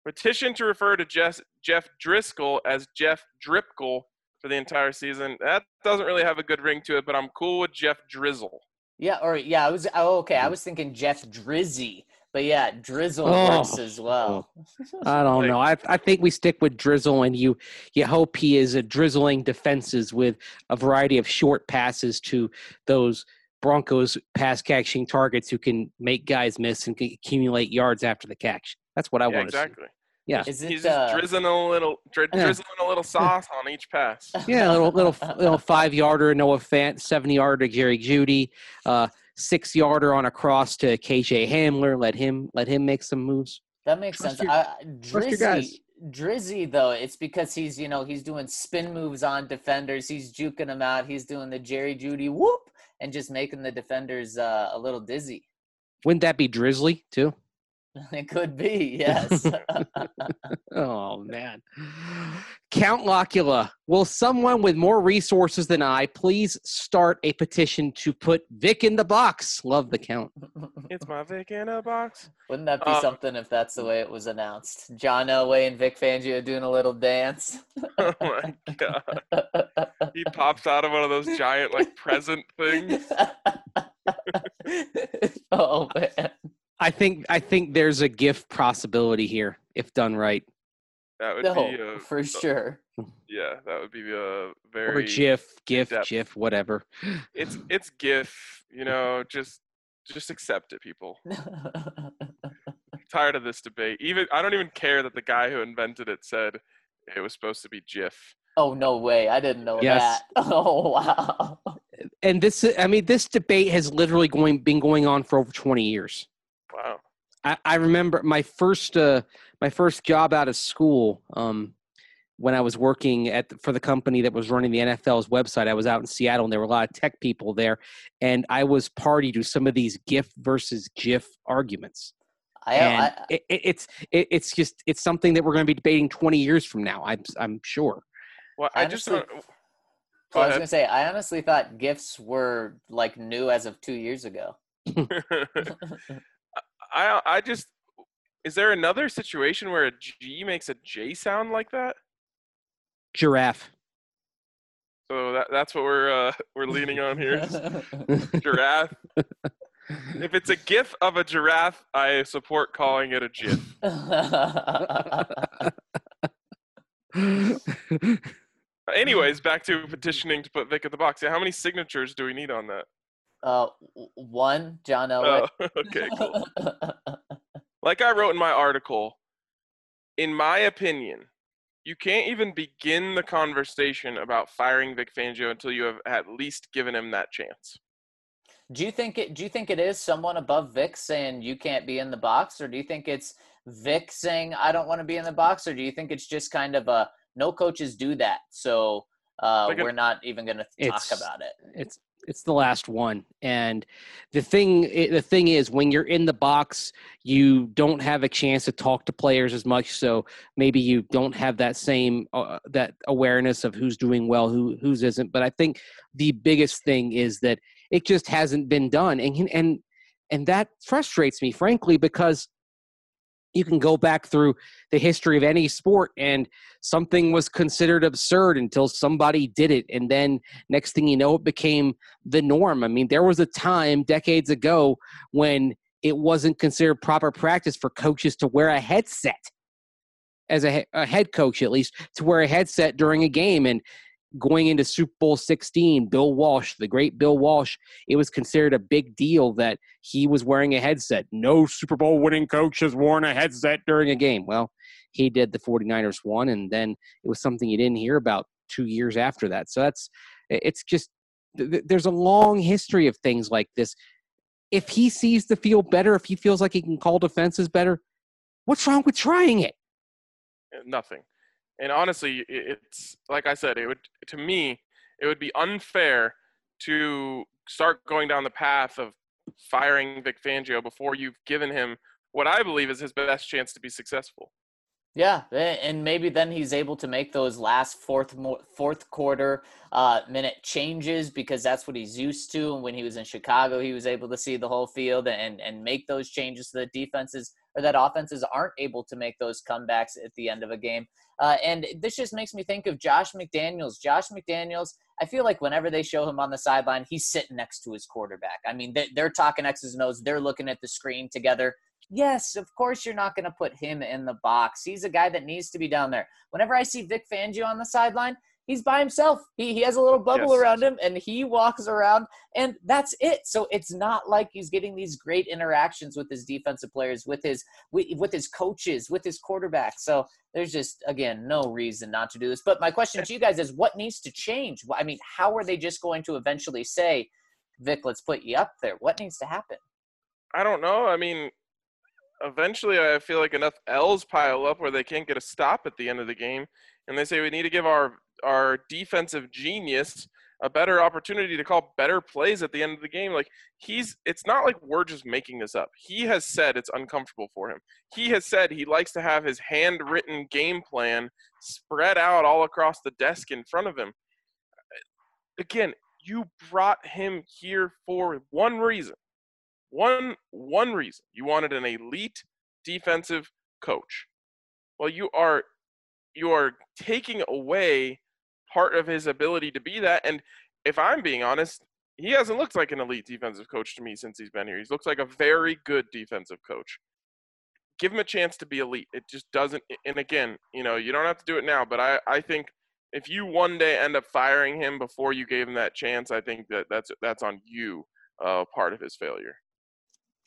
Petition to refer to Jeff, Driskel as Jeff Dripkle for the entire season. That doesn't really have a good ring to it, but I'm cool with Jeff Drizzle.
Yeah, or yeah, I was oh, okay. I mm. was thinking Jeff Drizzy, but yeah, Drizzle oh, works as well. Oh.
I don't know. I I think we stick with Drizzle, and you you hope he is a drizzling defenses with a variety of short passes to those Broncos pass catching targets who can make guys miss and accumulate yards after the catch. That's what I
yeah,
want
exactly.
to see. Yeah,
Is it,
he's just
uh,
drizzling a little, dri-
Yeah.
drizzling a little sauce on each pass. <laughs>
yeah, a little little little five yarder Noah Fant, seventy yarder Jerry Jeudy, uh, six yarder on a cross to KJ Hamler. Let him let him make some moves.
That makes
Trust
sense.
your-
I,
trust your guys.
Drizzy, Drizzy though, it's because he's you know he's doing spin moves on defenders. He's juking them out. He's doing the Jerry Jeudy whoop and just making the defenders uh, a little dizzy.
Wouldn't that be Drizzly too? <laughs>
It could be, <laughs> yes. <laughs>
Oh man. Count Locula, will someone with more resources than I please start a petition to put Vic in the box? Love the count.
It's my Vic in a box.
Wouldn't that be
Um,
something if that's the way it was announced? John Elway and Vic Fangio doing a little dance.
Oh my god. He pops out of one of those giant like present things.
oh man.
I think I think there's a gift possibility here if done right.
That would
No,
be a,
for
a-
sure.
Yeah, that would be a
Or
very
GIF, GIF,
depth.
GIF, whatever.
it's <laughs> it's GIF, you know, just just accept it, people. <laughs> tired of this debate. Even I don't even care that the guy who invented it said it was supposed to be GIF.
oh no way! I didn't know
Yes.
that. <laughs> Oh wow.
And this I mean this debate has literally going been going on for over 20 years.
Wow.
I, I remember my first uh, my first job out of school. Um, when I was working at the, for the company that was running the NFL's website. I was out in Seattle, and there were a lot of tech people there, and I was party to some of these GIF versus GIF arguments.
I,
and
I,
it, it, it's it, it's just it's something that we're going to be debating 20 years from now. I'm I'm sure.
Well, I just
Honestly-
don't.
I was gonna say, I honestly thought GIFs were like new as of two years ago. <laughs> <laughs> <laughs>
ahead. I I just is there another situation where a G makes a J sound like that?
Giraffe.
So that that's what we're uh, we're leaning on here. <laughs> giraffe. If it's a GIF of a giraffe, I support calling it a GIF. <laughs> Anyways, back to petitioning to put Vic at the box. Yeah, how many signatures do we need on that?
Uh, one, John Elway.
Oh, <laughs> okay, cool. <laughs> Like I wrote in my article, in my opinion, you can't even begin the conversation about firing Vic Fangio until you have at least given him that chance.
do you think it? Do you think it is someone above Vic saying you can't be in the box, or do you think it's Vic saying I don't want to be in the box, or do you think it's just kind of a no coaches do that, so uh,
Like
we're not even going to talk about it?
it's it's the last one. And the thing the thing is when you're in the box you don't have a chance to talk to players as much. So maybe you don't have that same uh, that awareness of who's doing well who who's isn't. But i think the biggest thing is that it just hasn't been done. And and and that frustrates me frankly because you can go back through the history of any sport and something was considered absurd until somebody did it and then next thing you know it became the norm. I mean there was a time decades ago when it wasn't considered proper practice for coaches to wear a headset as a, a head coach at least to wear a headset during a game and going into super bowl 16 bill walsh the great bill walsh it was considered a big deal that he was wearing a headset. No super bowl winning coach has worn a headset during a game. Well he did. The 49ers one, and then it was something you didn't hear about two years after that. So that's it's just th- th- there's a long history of things like this. If he sees the field better if he feels like he can call defenses better what's wrong with trying it?
Uh, Nothing. And honestly, it's like I said, it would to me, it would be unfair to start going down the path of firing Vic Fangio before you've given him what I believe is his best chance to be successful.
Yeah, and maybe then he's able to make those last fourth fourth quarter uh, minute changes because that's what he's used to. And when he was in Chicago, he was able to see the whole field and and make those changes to the defenses or that offenses aren't able to make those comebacks at the end of a game. Uh, and this just makes me think of Josh McDaniels. Josh McDaniels. I feel like whenever they show him on the sideline, he's sitting next to his quarterback. I mean, they, they're talking X's and O's. They're looking at the screen together. Yes, of course you're not going to put him in the box. He's a guy that needs to be down there. Whenever I see Vic Fangio on the sideline, he's by himself. He, he has a little bubble
Yes.
around him and he walks around and that's it. So it's not like he's getting these great interactions with his defensive players, with his with, with his coaches, with his quarterback. So there's just again no reason not to do this. But my question to you guys is what needs to change? I mean, how are they just going to eventually say, Vic, let's put you up there? What needs to happen?
I don't know. I mean, eventually, I feel like enough L's pile up where they can't get a stop at the end of the game, and they say we need to give our our defensive genius a better opportunity to call better plays at the end of the game. Like he's, it's not like we're just making this up. He has said it's uncomfortable for him. He has said he likes to have his handwritten game plan spread out all across the desk in front of him. Again, you brought him here for one reason one one reason you wanted an elite defensive coach well you are you are taking away part of his ability to be that and if i'm being honest he hasn't looked like an elite defensive coach to me since he's been here he's looks like a very good defensive coach give him a chance to be elite it just doesn't and again you know you don't have to do it now but i i think if you one day end up firing him before you gave him that chance i think that that's that's on you uh, part of his failure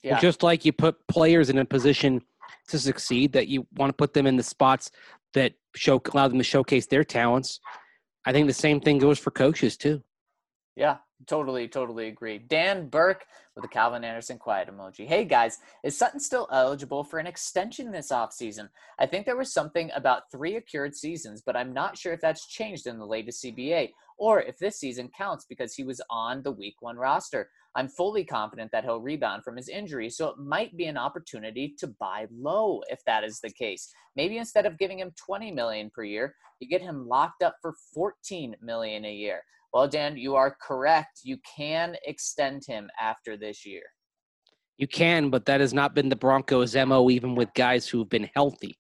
Yeah.
Just like you put players in a position to succeed, that you want to put them in the spots that show allow them to showcase their talents. I think the same thing goes for coaches too.
Yeah, Totally, totally agree. Dan Burke with a Calvin Anderson quiet emoji. Hey guys, is Sutton still eligible for an extension this offseason? I think there was something about three accrued seasons, but I'm not sure if that's changed in the latest CBA or if this season counts because he was on the week one roster. I'm fully confident that he'll rebound from his injury, so it might be an opportunity to buy low if that is the case. Maybe instead of giving him 20 million per year, you get him locked up for 14 million a year. Well, Dan, you are correct. You can extend him after this year.
You can, but that has not been the Broncos' mo, even with guys who have been healthy.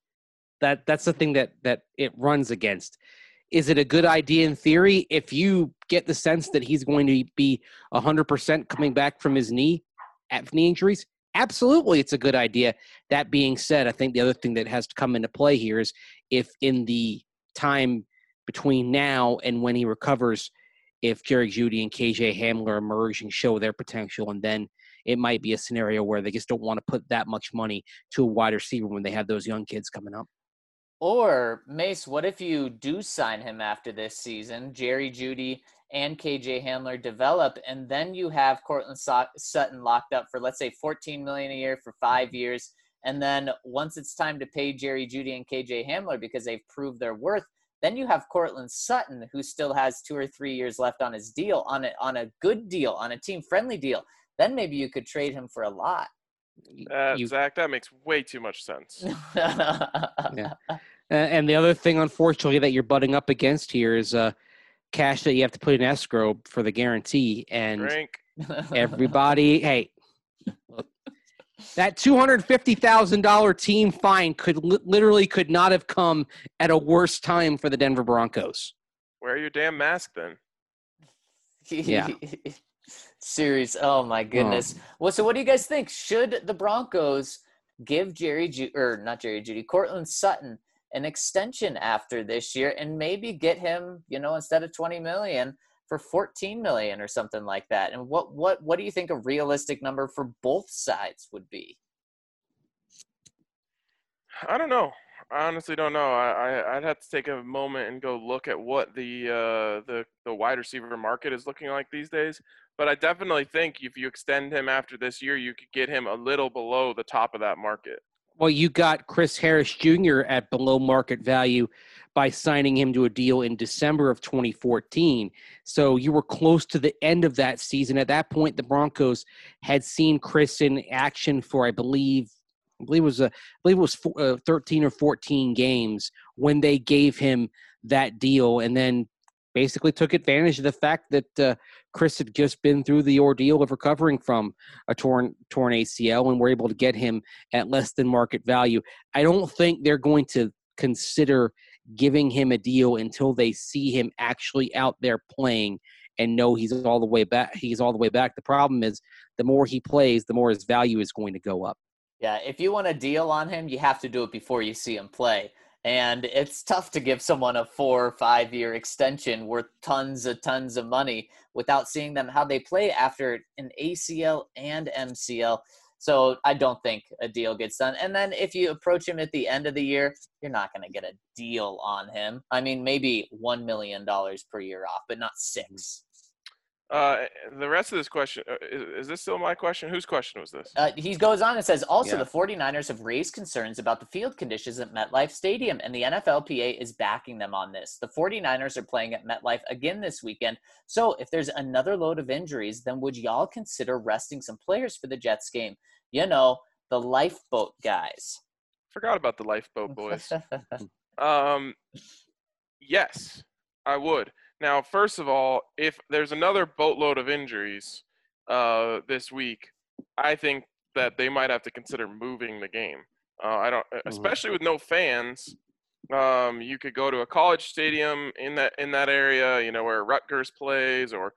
That that's the thing that that it runs against. Is it a good idea in theory if you get the sense that he's going to be 100% coming back from his knee at knee injuries? Absolutely, it's a good idea. That being said, I think the other thing that has to come into play here is if in the time between now and when he recovers, if Jerry Jeudy and KJ Hamler emerge and show their potential, and then it might be a scenario where they just don't want to put that much money to a wide receiver when they have those young kids coming up.
Or Mace, what if you do sign him after this season? Jerry Jeudy and KJ Hamler develop, and then you have Courtland Sutton locked up for let's say 14 million a year for five years, and then once it's time to pay Jerry Jeudy and KJ Hamler because they've proved their worth, then you have Courtland Sutton, who still has two or three years left on his deal, on a on a good deal, on a team friendly deal. Then maybe you could trade him for a lot.
Uh, you, Zach, that makes way too much sense. <laughs>
yeah. And the other thing, unfortunately, that you're butting up against here is uh, cash that you have to put in escrow for the guarantee. And
Drink.
everybody, hey, that two hundred fifty thousand dollar team fine could literally could not have come at a worse time for the Denver Broncos.
Wear your damn mask then.
Yeah. <laughs>
Serious. Oh my oh. goodness. Oh. Well, so what do you guys think? Should the Broncos give Jerry Ju- or not Jerry Jeudy, Courtland Sutton an extension after this year and maybe get him, you know, instead of 20 million for 14 million or something like that. And what what what do you think a realistic number for both sides would be?
I don't know. I honestly don't know. I, I would have to take a moment and go look at what the uh, the the wide receiver market is looking like these days. But I definitely think if you extend him after this year, you could get him a little below the top of that market.
Well, you got Chris Harris Jr. at below market value by signing him to a deal in December of 2014. So you were close to the end of that season. At that point, the Broncos had seen Chris in action for, I believe, I believe it was a, I believe it was four, uh, 13 or 14 games when they gave him that deal, and then basically took advantage of the fact that uh, Chris had just been through the ordeal of recovering from a torn torn ACL and were able to get him at less than market value. I don't think they're going to consider giving him a deal until they see him actually out there playing and know he's all the way back. He's all the way back. The problem is the more he plays, the more his value is going to go up.
Yeah, if you want a deal on him, you have to do it before you see him play. And it's tough to give someone a four or five year extension worth tons of tons of money without seeing them how they play after an ACL and MCL. So I don't think a deal gets done. And then if you approach him at the end of the year, you're not going to get a deal on him. I mean, maybe $1 million per year off, but not six.
Uh, the rest of this question uh, is, is, this still my question? Whose question was this?
Uh, he goes on and says also yeah. the 49ers have raised concerns about the field conditions at MetLife Stadium, and the NFLPA is backing them on this. The 49ers are playing at MetLife again this weekend. So if there's another load of injuries, then would y'all consider resting some players for the Jets game? You know, the lifeboat guys.
Forgot about the lifeboat boys. <laughs> um, yes, I would. Now, first of all, if there's another boatload of injuries uh, this week, I think that they might have to consider moving the game. Uh, I don't, mm-hmm. especially with no fans. Um, you could go to a college stadium in that in that area, you know, where Rutgers plays, or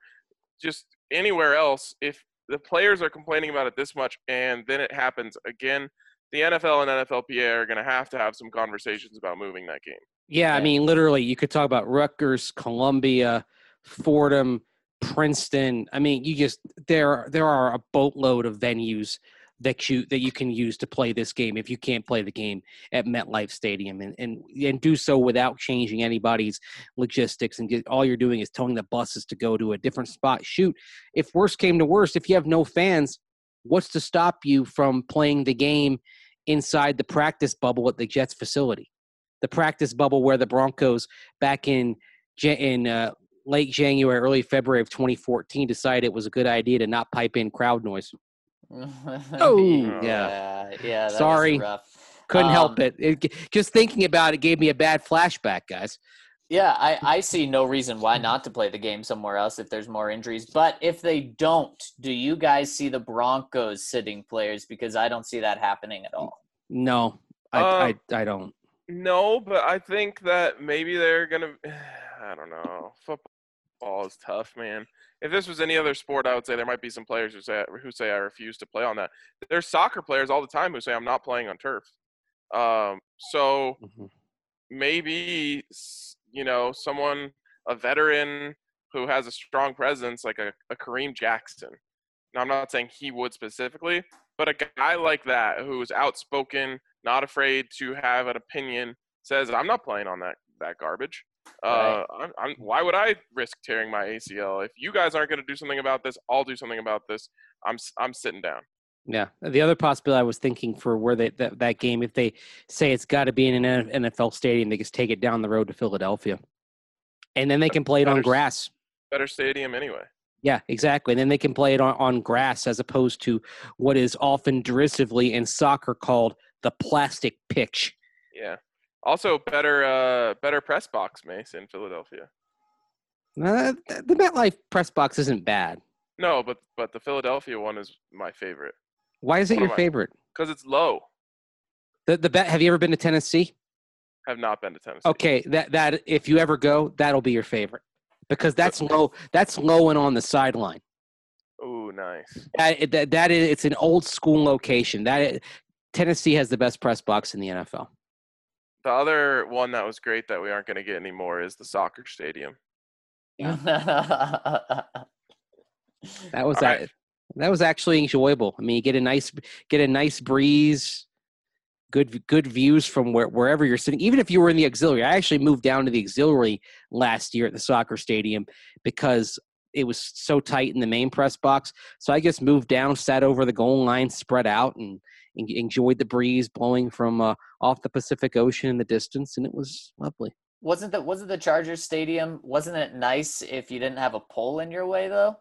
just anywhere else. If the players are complaining about it this much, and then it happens again, the NFL and NFLPA are going to have to have some conversations about moving that game.
Yeah, I mean, literally, you could talk about Rutgers, Columbia, Fordham, Princeton. I mean, you just there there are a boatload of venues that you that you can use to play this game if you can't play the game at MetLife Stadium. And and, and do so without changing anybody's logistics and get, all you're doing is telling the buses to go to a different spot. Shoot if worst came to worst if you have no fans what's to stop you from playing the game inside the practice bubble at the Jets facility the practice bubble where the Broncos back in in uh, late January early February of 2014 decided it was a good idea to not pipe in crowd noise <laughs>
oh
yeah.
yeah, yeah. that was
Sorry.
rough.
Couldn't help
Um,
it. it. Just thinking about it gave me a bad flashback, guys.
Yeah, I, I see no reason why not to play the game somewhere else if there's more injuries. But if they don't, do you guys see the Broncos sitting players? Because I don't see that happening at all.
No, I,
Um,
I, I don't.
No, but I think that maybe they're gonna. <sighs> I don't know. Football is tough, man. If this was any other sport, I would say there might be some players who say who say I refuse to play on that. There's soccer players all the time who say I'm not playing on turf. Um, so
Mhm.
maybe you know someone a veteran who has a strong presence like a, a Kareem Jackson. Now I'm not saying he would specifically, but a guy like that who is outspoken, not afraid to have an opinion, says I'm not playing on that that garbage. Uh, I'm, I'm, why would I risk tearing my ACL? If you guys aren't going to do something about this, I'll do something about this. I'm I'm sitting down.
Yeah. The other possibility I was thinking for where they, that, that game, if they say it's got to be in an NFL stadium, they just take it down the road to Philadelphia. And then they can play it on
Better s-
grass.
Better stadium anyway.
Yeah, exactly. And then they can play it on, on grass as opposed to what is often derisively in soccer called the plastic pitch.
Yeah. Also, better uh better press box, Mace in Philadelphia.
Uh, the MetLife press box isn't bad.
No, but but the Philadelphia one is my favorite
Why is it
One
your
my-
favorite?
because it's low.
The the bet. Have you ever been to Tennessee?
Have not been to Tennessee.
Okay, that that if you ever go, that'll be your favorite because that's low. That's low and on the sideline.
Oh, nice.
That, that that is it's an old school location. That is, Tennessee has the best press box in the NFL.
The other one that was great that we aren't going to get anymore is the soccer stadium.
Yeah. <laughs> That was that.
right.
That was actually enjoyable. I mean, you get a nice get a nice breeze, good good views from where, wherever you're sitting. Even if you were in the auxiliary, I actually moved down to the auxiliary last year at the soccer stadium because it was so tight in the main press box. So I just moved down, sat over the goal line, spread out, and, en- enjoyed the breeze blowing from uh, off the Pacific Ocean in the distance, and it was lovely.
wasn't the wasn't the Chargers Stadium? Wasn't it nice if you didn't have a pole in your way though?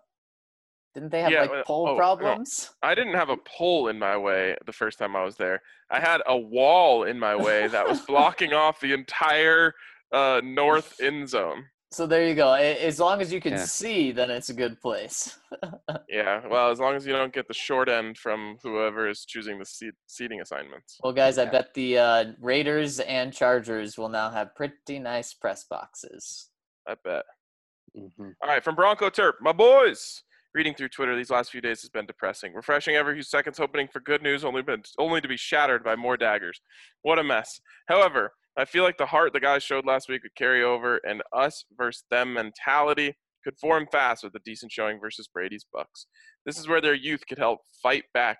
Didn't they have
Yeah,
like
uh,
pole
oh, no.
problems?
I didn't have a pole in my way the first time I was there. I had a wall in my way that was <laughs> blocking off the entire uh, north <laughs> end zone.
So there you go. As long as you can
Yeah.
see, then it's a good place. <laughs>
Yeah, well, as long as you don't get the short end from whoever is choosing the seat, seating assignments.
Well, guys, I bet the uh, Raiders and Chargers will now have pretty nice press boxes.
I bet.
Mm-hmm.
All right, from Bronco Terp, my boys. Reading through Twitter these last few days has been depressing. Refreshing every few seconds, hoping for good news, only been only to be shattered by more daggers. What a mess. However, I feel like the heart the guys showed last week would carry over, and us versus them mentality could form fast with a decent showing versus Brady's Bucks. This is where their youth could help fight back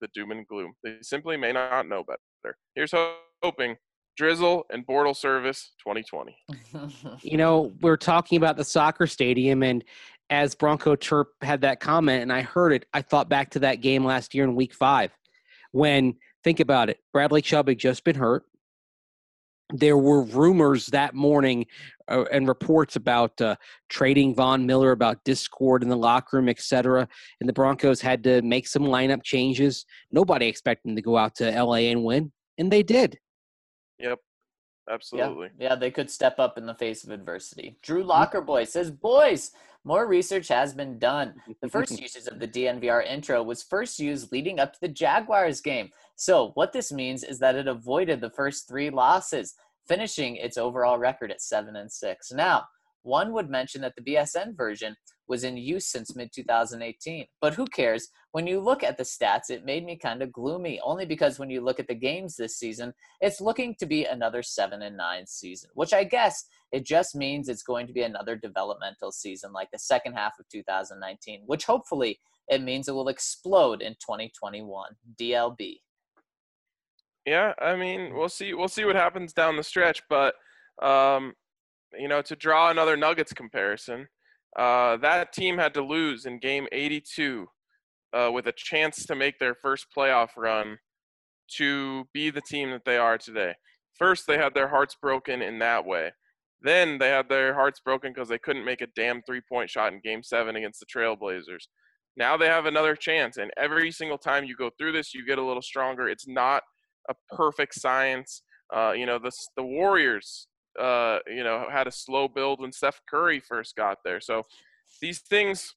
the doom and gloom. They simply may not know better. Here's hoping Drizzle and Bortle Service 2020. <laughs>
you know, we're talking about the soccer stadium, and as Bronco Chirp had that comment, and I heard it, I thought back to that game last year in Week Five, when think about it, Bradley Chubb had just been hurt. There were rumors that morning uh, and reports about uh, trading Von Miller, about discord in the locker room, etc. And the Broncos had to make some lineup changes. Nobody expected them to go out to LA and win, and they did.
Yep, absolutely.
Yeah, yeah, they could step up in the face of adversity. Drew Lockerboy says, "Boys, more research has been done. The first <laughs> usage of the DNVR intro was first used leading up to the Jaguars game. So what this means is that it avoided the first three losses, finishing its overall record at seven and six. Now, one would mention that the BSN version was in use since mid 2018. But who cares? When you look at the stats, it made me kind of gloomy, only because when you look at the games this season, it's looking to be another seven and nine season, which I guess it just means it's going to be another developmental season like the second half of 2019, which hopefully it means it will explode in 2021. DLB.
Yeah, I mean, we'll see. We'll see what happens down the stretch, but um, you know, to draw another Nuggets comparison, uh, that team had to lose in Game 82 uh, with a chance to make their first playoff run to be the team that they are today. First, they had their hearts broken in that way. Then they had their hearts broken because they couldn't make a damn three point shot in game seven against the Trailblazers. Now they have another chance. And every single time you go through this, you get a little stronger. It's not a perfect science. Uh, you know, the, the Warriors, uh, you know, had a slow build when Steph Curry first got there. So these things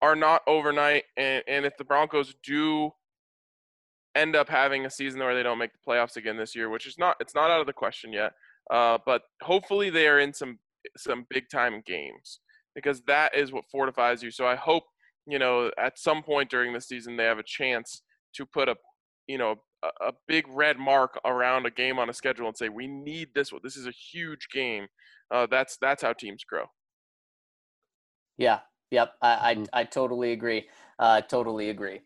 are not overnight. And, and if the Broncos do end up having a season where they don't make the playoffs again this year, which is not, it's not out of the question yet. Uh, but hopefully they are in some some big time games because that is what fortifies you. So I hope you know at some point during the season they have a chance to put a you know a, a big red mark around a game on a schedule and say we need this one. This is a huge game. Uh, that's that's how teams grow.
Yeah. Yep. I I, mm. I totally agree. Uh, totally agree.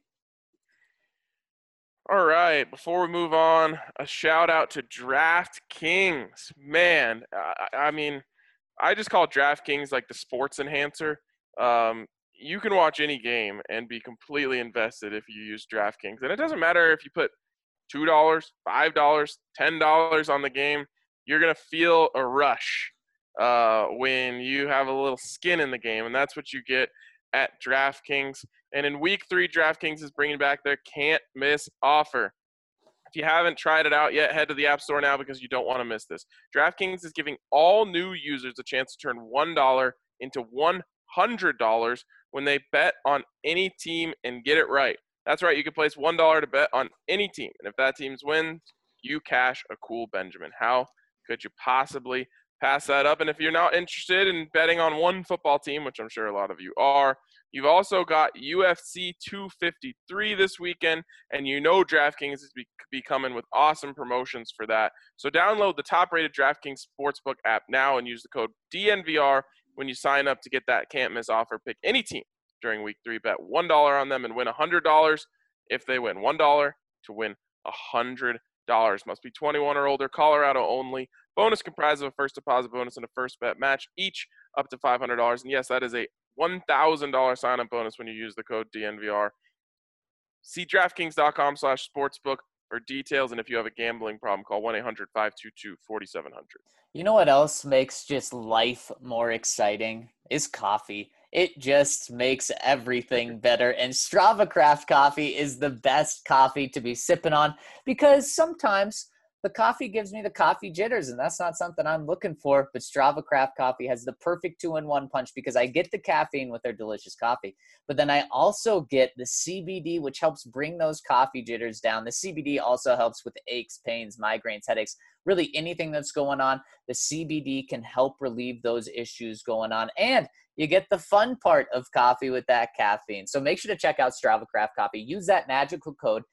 All right, before we move on, a shout out to DraftKings. Man, I, I mean, I just call DraftKings like the sports enhancer. Um, you can watch any game and be completely invested if you use DraftKings. And it doesn't matter if you put $2, $5, $10 on the game, you're going to feel a rush uh, when you have a little skin in the game. And that's what you get at DraftKings. And in week three, DraftKings is bringing back their can't miss offer. If you haven't tried it out yet, head to the App Store now because you don't want to miss this. DraftKings is giving all new users a chance to turn $1 into $100 when they bet on any team and get it right. That's right, you can place $1 to bet on any team. And if that team's wins, you cash a cool Benjamin. How could you possibly pass that up? And if you're not interested in betting on one football team, which I'm sure a lot of you are, You've also got UFC 253 this weekend, and you know DraftKings is be, be coming with awesome promotions for that. So download the top-rated DraftKings Sportsbook app now and use the code DNVR when you sign up to get that can't miss offer. Pick any team during Week Three. Bet one dollar on them and win a hundred dollars if they win. One dollar to win a hundred dollars. Must be 21 or older. Colorado only. Bonus comprised of a first deposit bonus and a first bet match, each up to $500. And yes, that is a $1,000 sign up bonus when you use the code DNVR. See DraftKings.com slash sportsbook for details. And if you have a gambling problem, call 1 800 522 4700.
You know what else makes just life more exciting? Is coffee. It just makes everything <laughs> better. And Strava Craft coffee is the best coffee to be sipping on because sometimes the coffee gives me the coffee jitters, and that's not something I'm looking for. But Strava Craft Coffee has the perfect two in one punch because I get the caffeine with their delicious coffee, but then I also get the CBD, which helps bring those coffee jitters down. The CBD also helps with aches, pains, migraines, headaches, really anything that's going on. The CBD can help relieve those issues going on. And you get the fun part of coffee with that caffeine. So make sure to check out Strava Craft Coffee. Use that magical code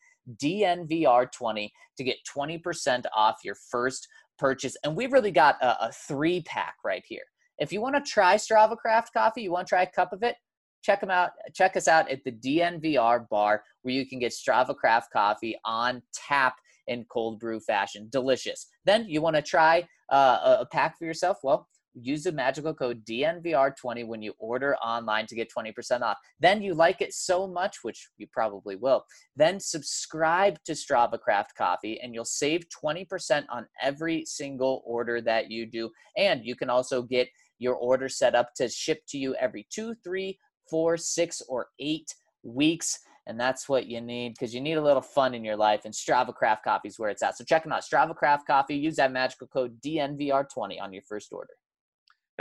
DNVR20 to get 20% off your first purchase. And we've really got a, a three pack right here. If you want to try Strava Craft coffee, you want to try a cup of it, check them out. Check us out at the DNVR bar where you can get Strava Craft coffee on tap in cold brew fashion. Delicious. Then you want to try uh, a pack for yourself? Well, use the magical code DNVR20 when you order online to get 20% off. Then you like it so much, which you probably will, then subscribe to Strava Craft Coffee and you'll save 20% on every single order that you do. And you can also get your order set up to ship to you every two, three, four, six, or eight weeks. And that's what you need because you need a little fun in your life. And Strava Craft Coffee is where it's at. So check them out. Strava Craft Coffee. Use that magical code DNVR20 on your first order.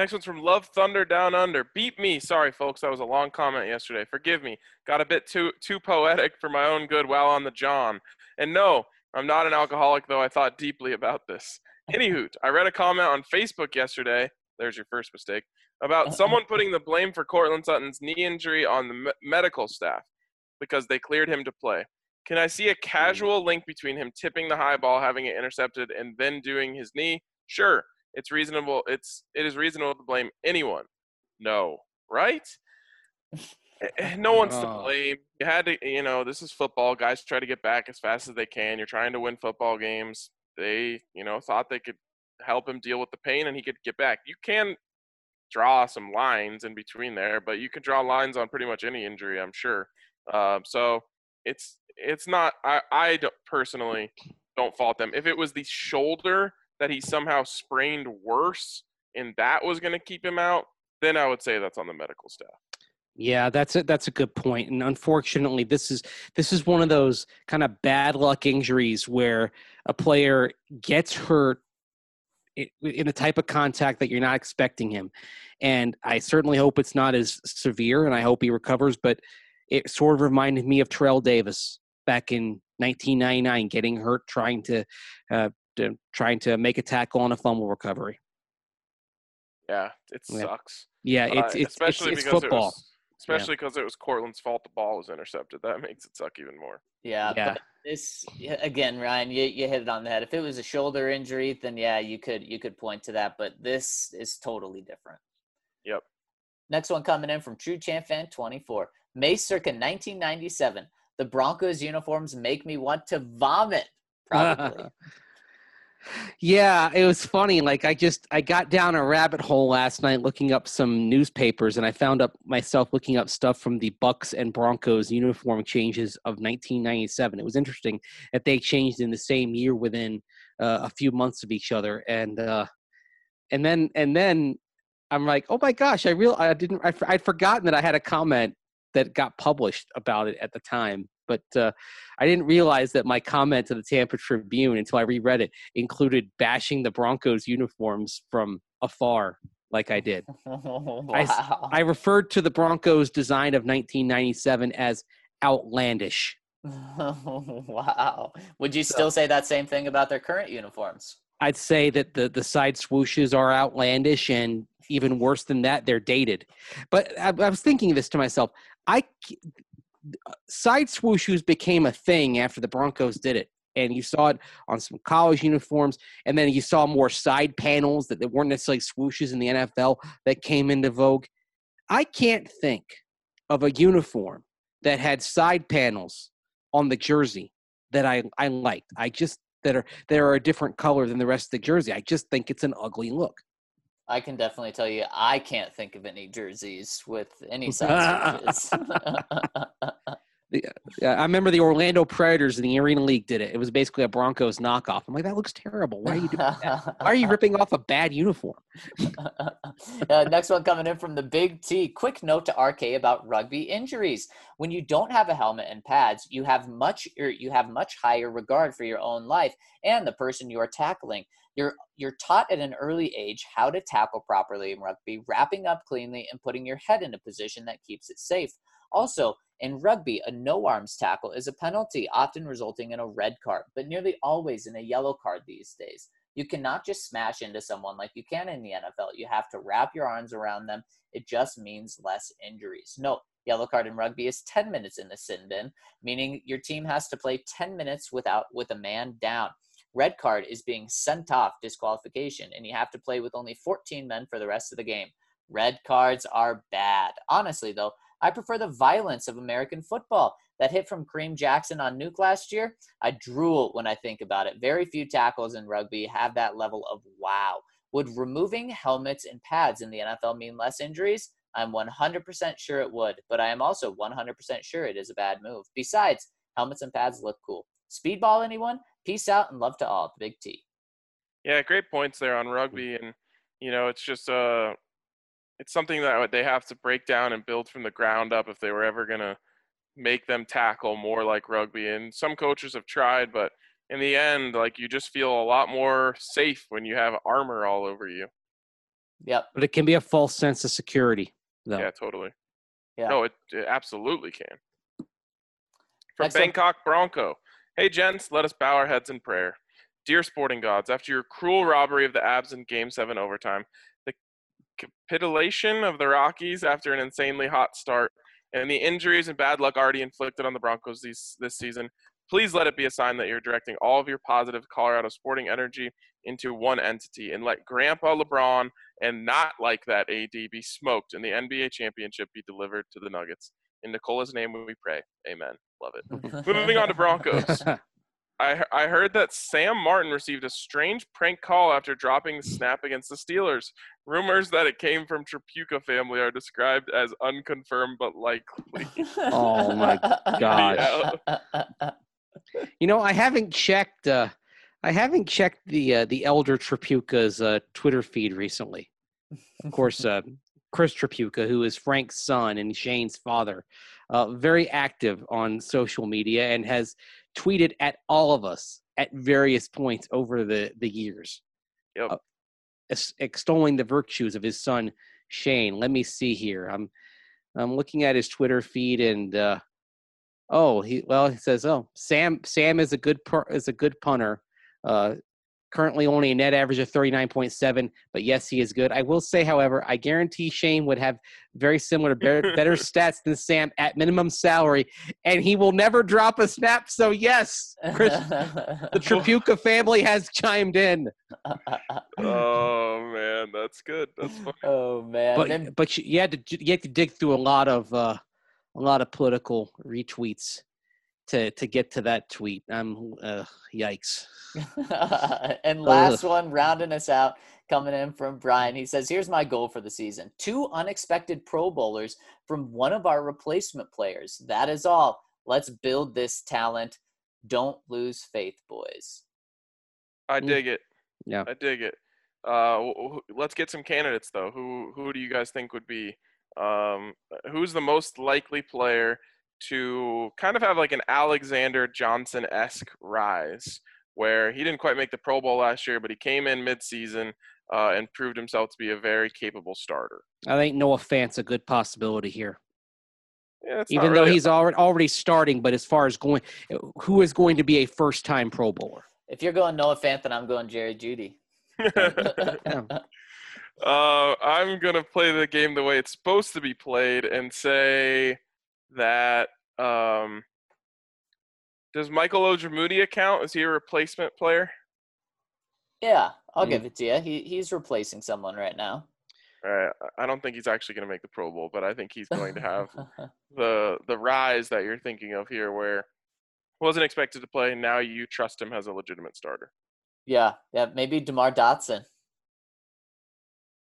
Next one's from Love Thunder Down Under. Beat me. Sorry, folks. That was a long comment yesterday. Forgive me. Got a bit too too poetic for my own good while on the John. And no, I'm not an alcoholic, though I thought deeply about this. Anywho, I read a comment on Facebook yesterday. There's your first mistake. About someone putting the blame for Courtland Sutton's knee injury on the me- medical staff because they cleared him to play. Can I see a hmm. casual link between him tipping the high ball, having it intercepted, and then doing his knee? Sure it's reasonable it's it is reasonable to blame anyone no right Eh, No <laughs> one's to
Oh.
blame. You had to, you know, this is football. Guys try to get back as fast as they can. You're trying to win football games. They, you know, thought they could help him deal with the pain and he could get back. You can draw some lines in between there, but you can draw lines on pretty much any injury, I'm sure. Um, so it's it's not. I I don't, personally don't fault them. If it was the shoulder that he somehow sprained worse and that was going to keep him out, then I would say that's on the medical staff.
Yeah, that's a that's a good point. And unfortunately, this is this is one of those kind of bad luck injuries where a player gets hurt in a type of contact that you're not expecting him. And I certainly hope it's not as severe, and I hope he recovers. But it sort of reminded me of Terrell Davis back in 1999, getting hurt trying to, uh, to trying to make a tackle on a fumble recovery.
Yeah, it
Yeah.
sucks.
Yeah,
Uh,
it's it's
especially
it's, it's
because
football.
it was especially because it was Courtland's fault the ball was intercepted. That makes it suck even more.
Yeah,
Yeah.
but this again, Ryan, you, you hit it on the head. If it was a shoulder injury, then yeah, you could you could point to that, but this is totally different.
Yep.
Next one coming in from True Champ Fan 24. May circa 1997. The Broncos uniforms make me want to vomit. Probably. <laughs>
Yeah, it was funny. Like I just I got down a rabbit hole last night looking up some newspapers and I found up myself looking up stuff from the Bucks and Broncos uniform changes of 1997. It was interesting that they changed in the same year within uh, a few months of each other and uh and then and then I'm like, "Oh my gosh, I real I didn't I, I'd forgotten that I had a comment that got published about it at the time." But uh, I didn't realize that my comment to the Tampa Tribune until I reread it included bashing the Broncos uniforms from afar, like I did. <laughs>
wow.
I referred to the Broncos design of 1997 as outlandish. <laughs>
wow. Would you still say that same thing about their current uniforms?
I'd say that the, the side swooshes are outlandish, and even worse than that, they're dated. But I, I was thinking this to myself. I side swooshes became a thing after the Broncos did it, and you saw it on some college uniforms, and then you saw more side panels that, that weren't necessarily swooshes in the NFL that came into vogue. I can't think of a uniform that had side panels on the jersey that I, I liked. I just that are that are a different color than the rest of the jersey. I just think it's an ugly look.
I can definitely tell you, I can't think of any jerseys with any side switches. <laughs> <laughs>
Yeah, I remember the Orlando Predators in the Arena League did it. It was basically a Broncos knockoff. I'm like, that looks terrible. Why are you doing that? Why are you <laughs> ripping off a bad uniform?
uh, next one coming in from the Big T. Quick note to RK about rugby injuries. When you don't have a helmet and pads, you have much you have much higher regard for your own life and the person you are tackling. You're you're taught at an early age how to tackle properly in rugby, wrapping up cleanly and putting your head in a position that keeps it safe. Also, in rugby, a no arms tackle is a penalty, often resulting in a red card, but nearly always in a yellow card these days. You cannot just smash into someone like you can in the NFL. You have to wrap your arms around them. It just means less injuries. Note, yellow card in rugby is 10 minutes in the sin bin, meaning your team has to play 10 minutes without with a man down. Red card is being sent off disqualification, and you have to play with only 14 men for the rest of the game. Red cards are bad. Honestly, though, I prefer the violence of American football. That hit from Kareem Jackson on Nuke last year, I drool when I think about it. Very few tackles in rugby have that level of wow. Would removing helmets and pads in the NFL mean less injuries? I'm 100% sure it would, but I am also 100% sure it is a bad move. Besides, helmets and pads look cool. Speedball, anyone? Peace out and love to all. The Big T.
Yeah, great points there on rugby, and you know, it's just uh, it's something that they have to break down and build from the ground up if they were ever gonna make them tackle more like rugby. And some coaches have tried, but in the end, like you just feel a lot more safe when you have armor all over you.
Yep.
But it can be a false sense of security, though.
Yeah, totally.
Yeah.
No, it, it absolutely can. From
Next one.
Bangkok Bronco. Hey, gents, let us bow our heads in prayer. Dear sporting gods, after your cruel robbery of the Avs in Game 7 overtime, the capitulation of the Rockies after an insanely hot start, and the injuries and bad luck already inflicted on the Broncos these, this season, Please let it be a sign that you're directing all of your positive Colorado sporting energy into one entity and let Grandpa LeBron and not like that AD be smoked and the NBA championship be delivered to the Nuggets. In Nikola's name we pray. Amen. Love it. Moving on to Broncos. <laughs> I, I heard that Sam Martin received a strange prank call after dropping the snap against the Steelers. Rumors that it came from Tripucka family are described as unconfirmed but likely. <laughs>
Oh my gosh. You know, I haven't checked. Uh, I haven't checked the uh, the elder Tripucka's uh, Twitter feed recently. Of course, uh, Chris Tripucka, who is Frank's son and Shane's father, uh, very active on social media and has tweeted at all of us at various points over the the years,
Yep.
uh, extolling the virtues of his son Shane. Let me see here. I'm I'm looking at his Twitter feed and. Uh, Oh, he well he says, "Oh, Sam Sam is a good per, is a good punter. Uh, currently only a net average of 39.7, but yes, he is good. I will say, however, I guarantee Shane would have very similar better, better <laughs> stats than Sam at minimum salary, and he will never drop a snap. So yes, Chris, the <laughs> Tripucka family has chimed in. <laughs>
oh man, that's good. That's fun.
oh man.
But
Then-
but you, you had to you had to dig through a lot of uh, a lot of political retweets to to get to that tweet. I'm uh, yikes. <laughs>
and last one, rounding us out, coming in from Brian. He says, Here's my goal for the season two unexpected Pro Bowlers from one of our replacement players. That is all. Let's build this talent. Don't lose faith, boys.
I
Mm.
dig it.
Yeah.
I dig it. Uh, wh- wh- let's get some candidates though. Who who do you guys think would be? Um, who's the most likely player to kind of have like an Alexander Johnson esque rise, where he didn't quite make the Pro Bowl last year, but he came in midseason uh, and proved himself to be a very capable starter.
I think Noah Fant's a good possibility here,
Yeah, it's not
even though
really-
he's already already starting. But as far as going, who is going to be a first time Pro Bowler?
If you're going Noah Fant, then I'm going Jerry Jeudy. <laughs> <laughs> <laughs>
Uh, I'm gonna play the game the way it's supposed to be played and say that um, does Michael Ojemudia count? Is he a replacement player?
yeah, I'll
Mm.
give it to you. He, he's replacing someone right now.
All right, I don't think he's actually gonna make the Pro Bowl, but I think he's going to have <laughs> the the rise that you're thinking of here, where wasn't expected to play. Now you trust him as a legitimate starter.
yeah, yeah, maybe DeMar Dotson.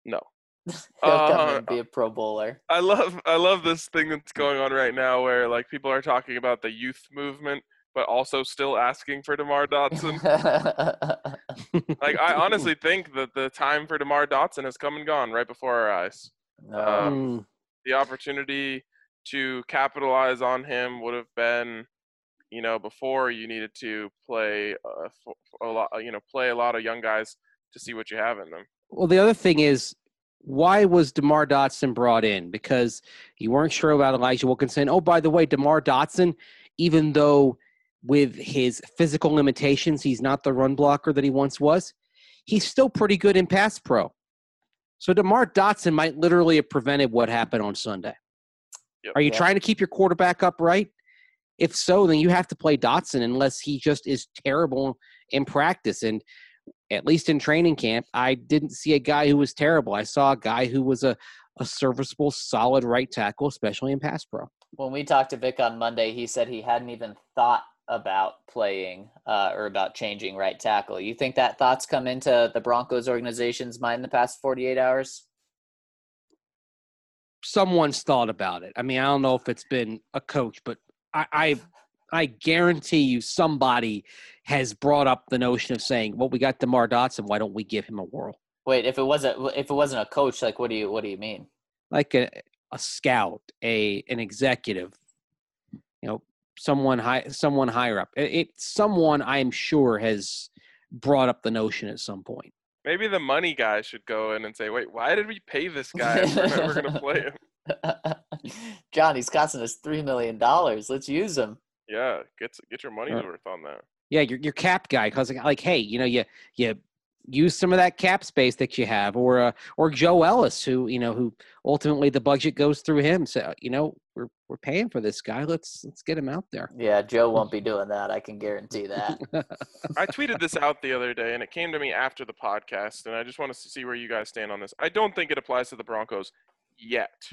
No. <laughs>
He'll come
Uh,
and be a Pro Bowler.
I love I love this thing that's going on right now where like people are talking about the youth movement but also still asking for DeMar Dotson. <laughs> like I honestly think that the time for DeMar Dotson has come and gone right before our eyes.
no.
uh,
Mm,
The opportunity to capitalize on him would have been you know before you needed to play a, f- a lot you know play a lot of young guys to see what you have in them.
Well, the other thing is, why was Demar Dotson brought in? Because you weren't sure about Elijah Wilkinson. Oh, by the way, Demar Dotson, even though with his physical limitations, he's not the run blocker that he once was. He's still pretty good in pass pro. So Demar Dotson might literally have prevented what happened on Sunday.
Yep.
Are you trying to keep your quarterback upright? If so, then you have to play Dotson unless he just is terrible in practice. And at least in training camp, I didn't see a guy who was terrible. I saw a guy who was a, a serviceable, solid right tackle, especially in pass pro.
when we talked to Vic on Monday, he said he hadn't even thought about playing uh, or about changing right tackle. You think that thoughts come into the Broncos organization's mind in the past 48 hours?
Someone's thought about it. I mean, I don't know if it's been a coach, but I, I, I guarantee you somebody has brought up the notion of saying, "Well, we got Demar Dotson. Why don't we give him a whirl?"
Wait, if it wasn't if it wasn't a coach, like what do you what do you mean?
like a, a scout, a an executive, you know, someone high, someone higher up. It, it someone I'm sure has brought up the notion at some point.
Maybe the money guy should go in and say, "Wait, why did we pay this guy if we're never going to play him?"
John, he's costing us three million dollars. Let's use him.
Yeah, get get your money's
Yeah.
worth on that.
Yeah, your your cap guy, because like, like, hey, you know, you you use some of that cap space that you have, or uh, or Joe Ellis, who you know, who ultimately the budget goes through him. So you know, we're we're paying for this guy. Let's let's get him out there.
Yeah, Joe won't be doing that. I can guarantee that. <laughs>
I tweeted this out the other day, and it came to me after the podcast, and I just want to see where you guys stand on this. I don't think it applies to the Broncos yet,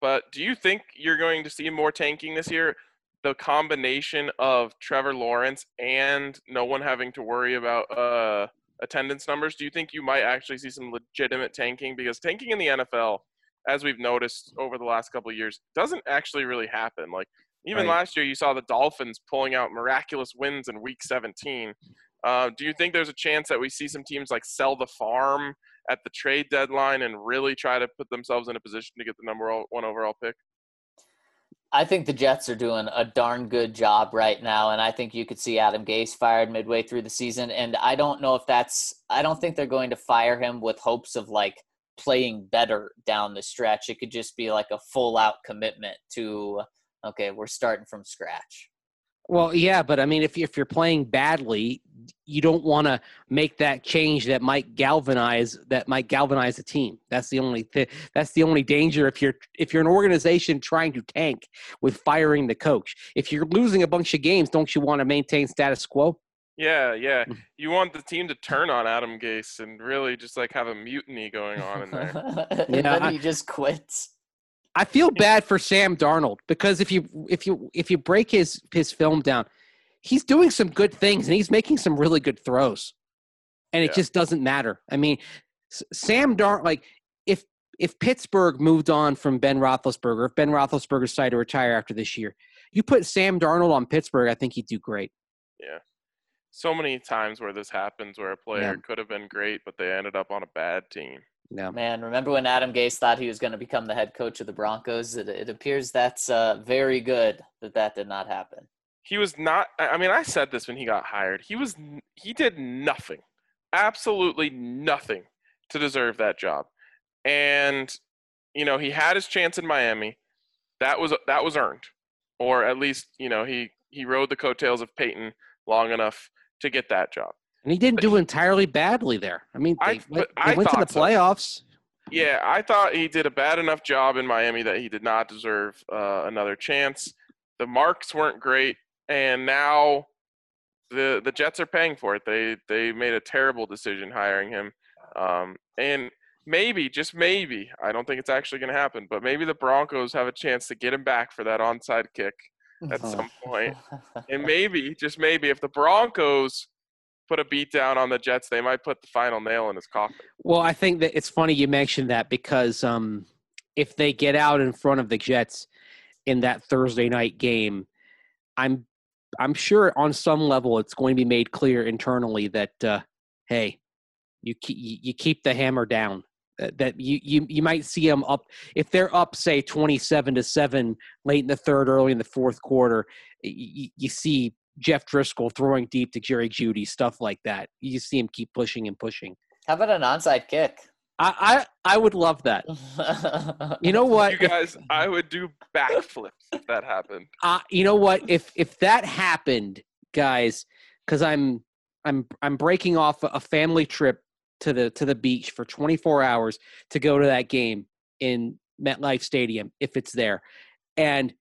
but do you think you're going to see more tanking this year? The combination of Trevor Lawrence and no one having to worry about uh, attendance numbers. Do you think you might actually see some legitimate tanking? Because tanking in the NFL, as we've noticed over the last couple of years, doesn't actually really happen. Like even
Right.
last year, you saw the Dolphins pulling out miraculous wins in Week 17. Uh, do you think there's a chance that we see some teams like sell the farm at the trade deadline and really try to put themselves in a position to get the number one overall pick?
I think the Jets are doing a darn good job right now, and I think you could see Adam Gase fired midway through the season. And I don't know if that's, I don't think they're going to fire him with hopes of like playing better down the stretch. It could just be like a full out commitment to, okay, we're starting from scratch.
Well, yeah, but I mean, if you- if you're playing badly, you don't want to make that change that might galvanize that might galvanize the team. That's the only th- that's the only danger if you're if you're an organization trying to tank with firing the coach. If you're losing a bunch of games, don't you want to maintain status quo?
Yeah, yeah.
Mm.
You want the team to turn on Adam Gase and really just like have a mutiny going on in there. <laughs>
and
Yeah,
then he just quits.
I feel bad for Sam Darnold because if you if you if you break his his film down, he's doing some good things and he's making some really good throws, and it
Yeah.
just doesn't matter. I mean, Sam Darnold like if if Pittsburgh moved on from Ben Roethlisberger, if Ben Roethlisberger decided to retire after this year, you put Sam Darnold on Pittsburgh, I think he'd do great.
Yeah, so many times where this happens where a player
Yeah.
could have been great, but they ended up on a bad team.
Yeah.
Man, remember when Adam Gase thought he was going to become the head coach of the Broncos? It, it appears that's uh, very good that that did not happen.
He was not. I I mean, I said this when he got hired. He was. He did nothing, absolutely nothing, to deserve that job. And you know, he had his chance in Miami. That was that was earned, or at least you know he he rode the coattails of Peyton long enough to get that job.
And he didn't do entirely badly there. I mean,
I-
they,
but
went- they
I
went to the
thought so.
playoffs.
Yeah, I thought he did a bad enough job in Miami that he did not deserve uh, another chance. The marks weren't great, and now the the Jets are paying for it. They they made a terrible decision hiring him, um, and maybe just maybe I don't think it's actually going to happen, but maybe the Broncos have a chance to get him back for that onside kick at <laughs> some point. <laughs> And maybe just maybe if the Broncos put a beat down on the Jets, they might put the final nail in his coffin.
Well, I think that it's funny you mentioned that because um, if they get out in front of the Jets in that Thursday night game, I'm I'm sure on some level it's going to be made clear internally that uh, hey, you keep you keep the hammer down. That, you, you you might see them up if they're up say 27 to 7 late in the third early in the fourth quarter you, you see Jeff Driskel throwing deep to Jerry Jeudy stuff like that you see him keep pushing and pushing
How about an onside kick?
I, I I would love that. <laughs> You know what?
You guys, I would do backflips if that happened.
uh, you know what? If if that happened, guys, because I'm I'm I'm breaking off a family trip to the to the beach for 24 hours to go to that game in MetLife Stadium if it's there, and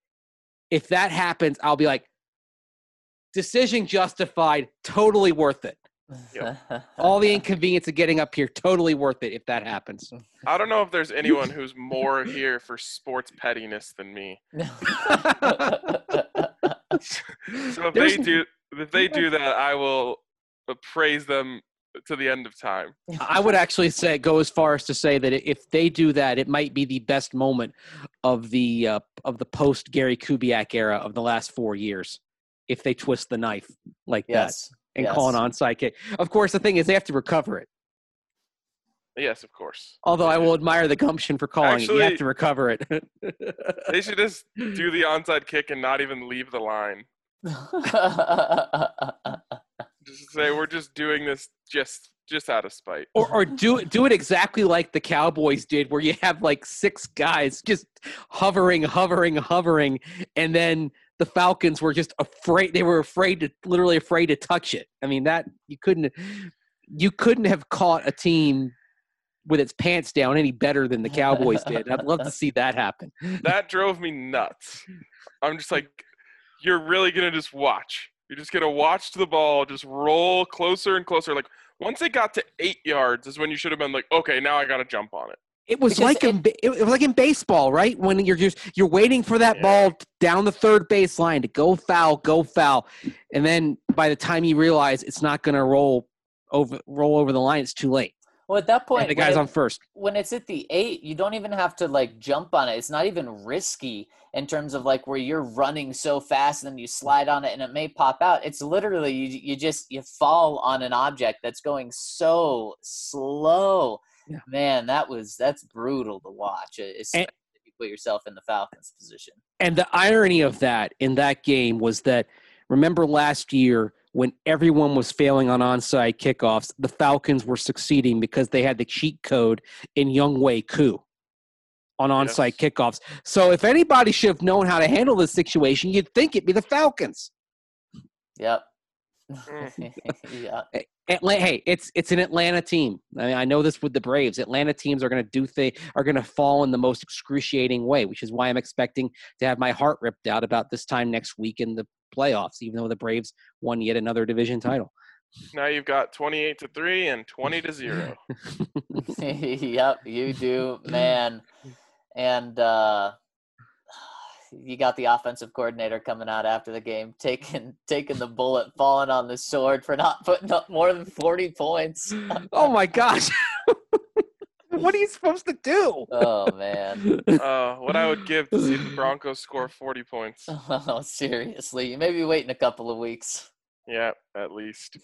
if that happens, I'll be like, decision justified, totally worth it. <laughs> All the inconvenience of getting up here, totally worth it if that happens.
I don't know if there's anyone who's <laughs> more here for sports pettiness than me. <laughs> So if
There's-
they do, if they do that, I will praise them to the end of time.
I would actually say go as far as to say that if they do that, it might be the best moment of the uh, of the post Gary Kubiak era of the last four years. If they twist the knife like
yes.
that and call an onside kick, of course the thing is they have to recover it.
Yes, of course.
Although I will admire the gumption for calling it, you have to recover it. <laughs>
They should just do the onside kick and not even leave the line. <laughs> Just say we're just doing this just just out of spite.
or or do it do it exactly like the Cowboys did, where you have like six guys just hovering, hovering, hovering, and then the Falcons were just afraid. They were afraid to literally afraid to touch it. I mean that you couldn't. you couldn't have caught a team with its pants down any better than the Cowboys did. I'd love to see that happen. <laughs>
That drove me nuts. I'm just like, you're really gonna just watch. You're just gonna watch the ball just roll closer and closer. Like once it got to eight yards, is when you should have been like, okay, now I gotta jump on it.
It was
Because
like in, ba- it was like in baseball, right? When you're just you're waiting for that
Yeah.
ball down the third base line to go foul, go foul, and then by the time you realize it's not going to roll over roll over the line, it's too late.
Well, at that point,
And the
when
guy's
it-
on first.
when it's at the eight, you don't even have to like jump on it. It's not even risky in terms of like where you're running so fast and then you slide on it and it may pop out. It's literally you, you just you fall on an object that's going so slow.
Yeah.
Man, that was that's brutal to watch. Especially if you put yourself in the Falcons position.
And the irony of that in that game was that remember last year when everyone was failing on onside kickoffs, the Falcons were succeeding because they had the cheat code in Younghoe Koo on onside kickoffs. So if anybody should have known how to handle this situation, you'd think it'd be the Falcons.
Yep. <laughs> Yeah.
Atlanta, hey, it's it's an Atlanta team. I mean, I know this with the Braves. Atlanta teams are going to do thing are going to fall in the most excruciating way, which is why I'm expecting to have my heart ripped out about this time next week in the playoffs, even though the Braves won yet another division title.
Now you've got 28 to three and 20 to zero. <laughs> <laughs>
yep, you do, man. And uh you got the offensive coordinator coming out after the game, taking <laughs> taking the bullet, falling on the sword for not putting up more than forty points. <gasps>
oh my gosh. <laughs> what are you supposed to do?
Oh man.
Uh, what I would give to see the <laughs> Broncos score 40 points.
Oh, seriously. You may be waiting a couple of weeks.
Yeah, at least.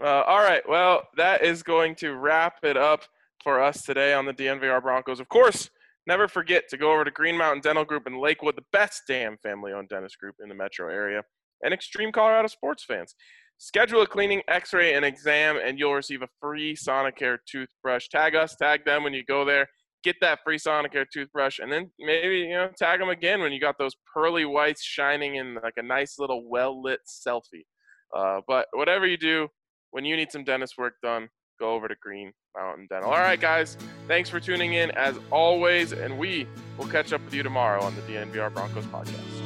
Uh, all right. Well, that is going to wrap it up for us today on the DNVR Broncos. Of course, never forget to go over to Green Mountain Dental Group in Lakewood, the best damn family owned dentist group in the metro area, and Extreme Colorado sports fans. Schedule a cleaning, x ray, and exam, and you'll receive a free Sonicare toothbrush. Tag us, tag them when you go there. Get that free Sonicare toothbrush, and then maybe you know tag them again when you got those pearly whites shining in like a nice little well lit selfie. Uh, but whatever you do, when you need some dentist work done, go over to Green Mountain Dental. All right, guys, thanks for tuning in as always, and we will catch up with you tomorrow on the DNVR Broncos podcast.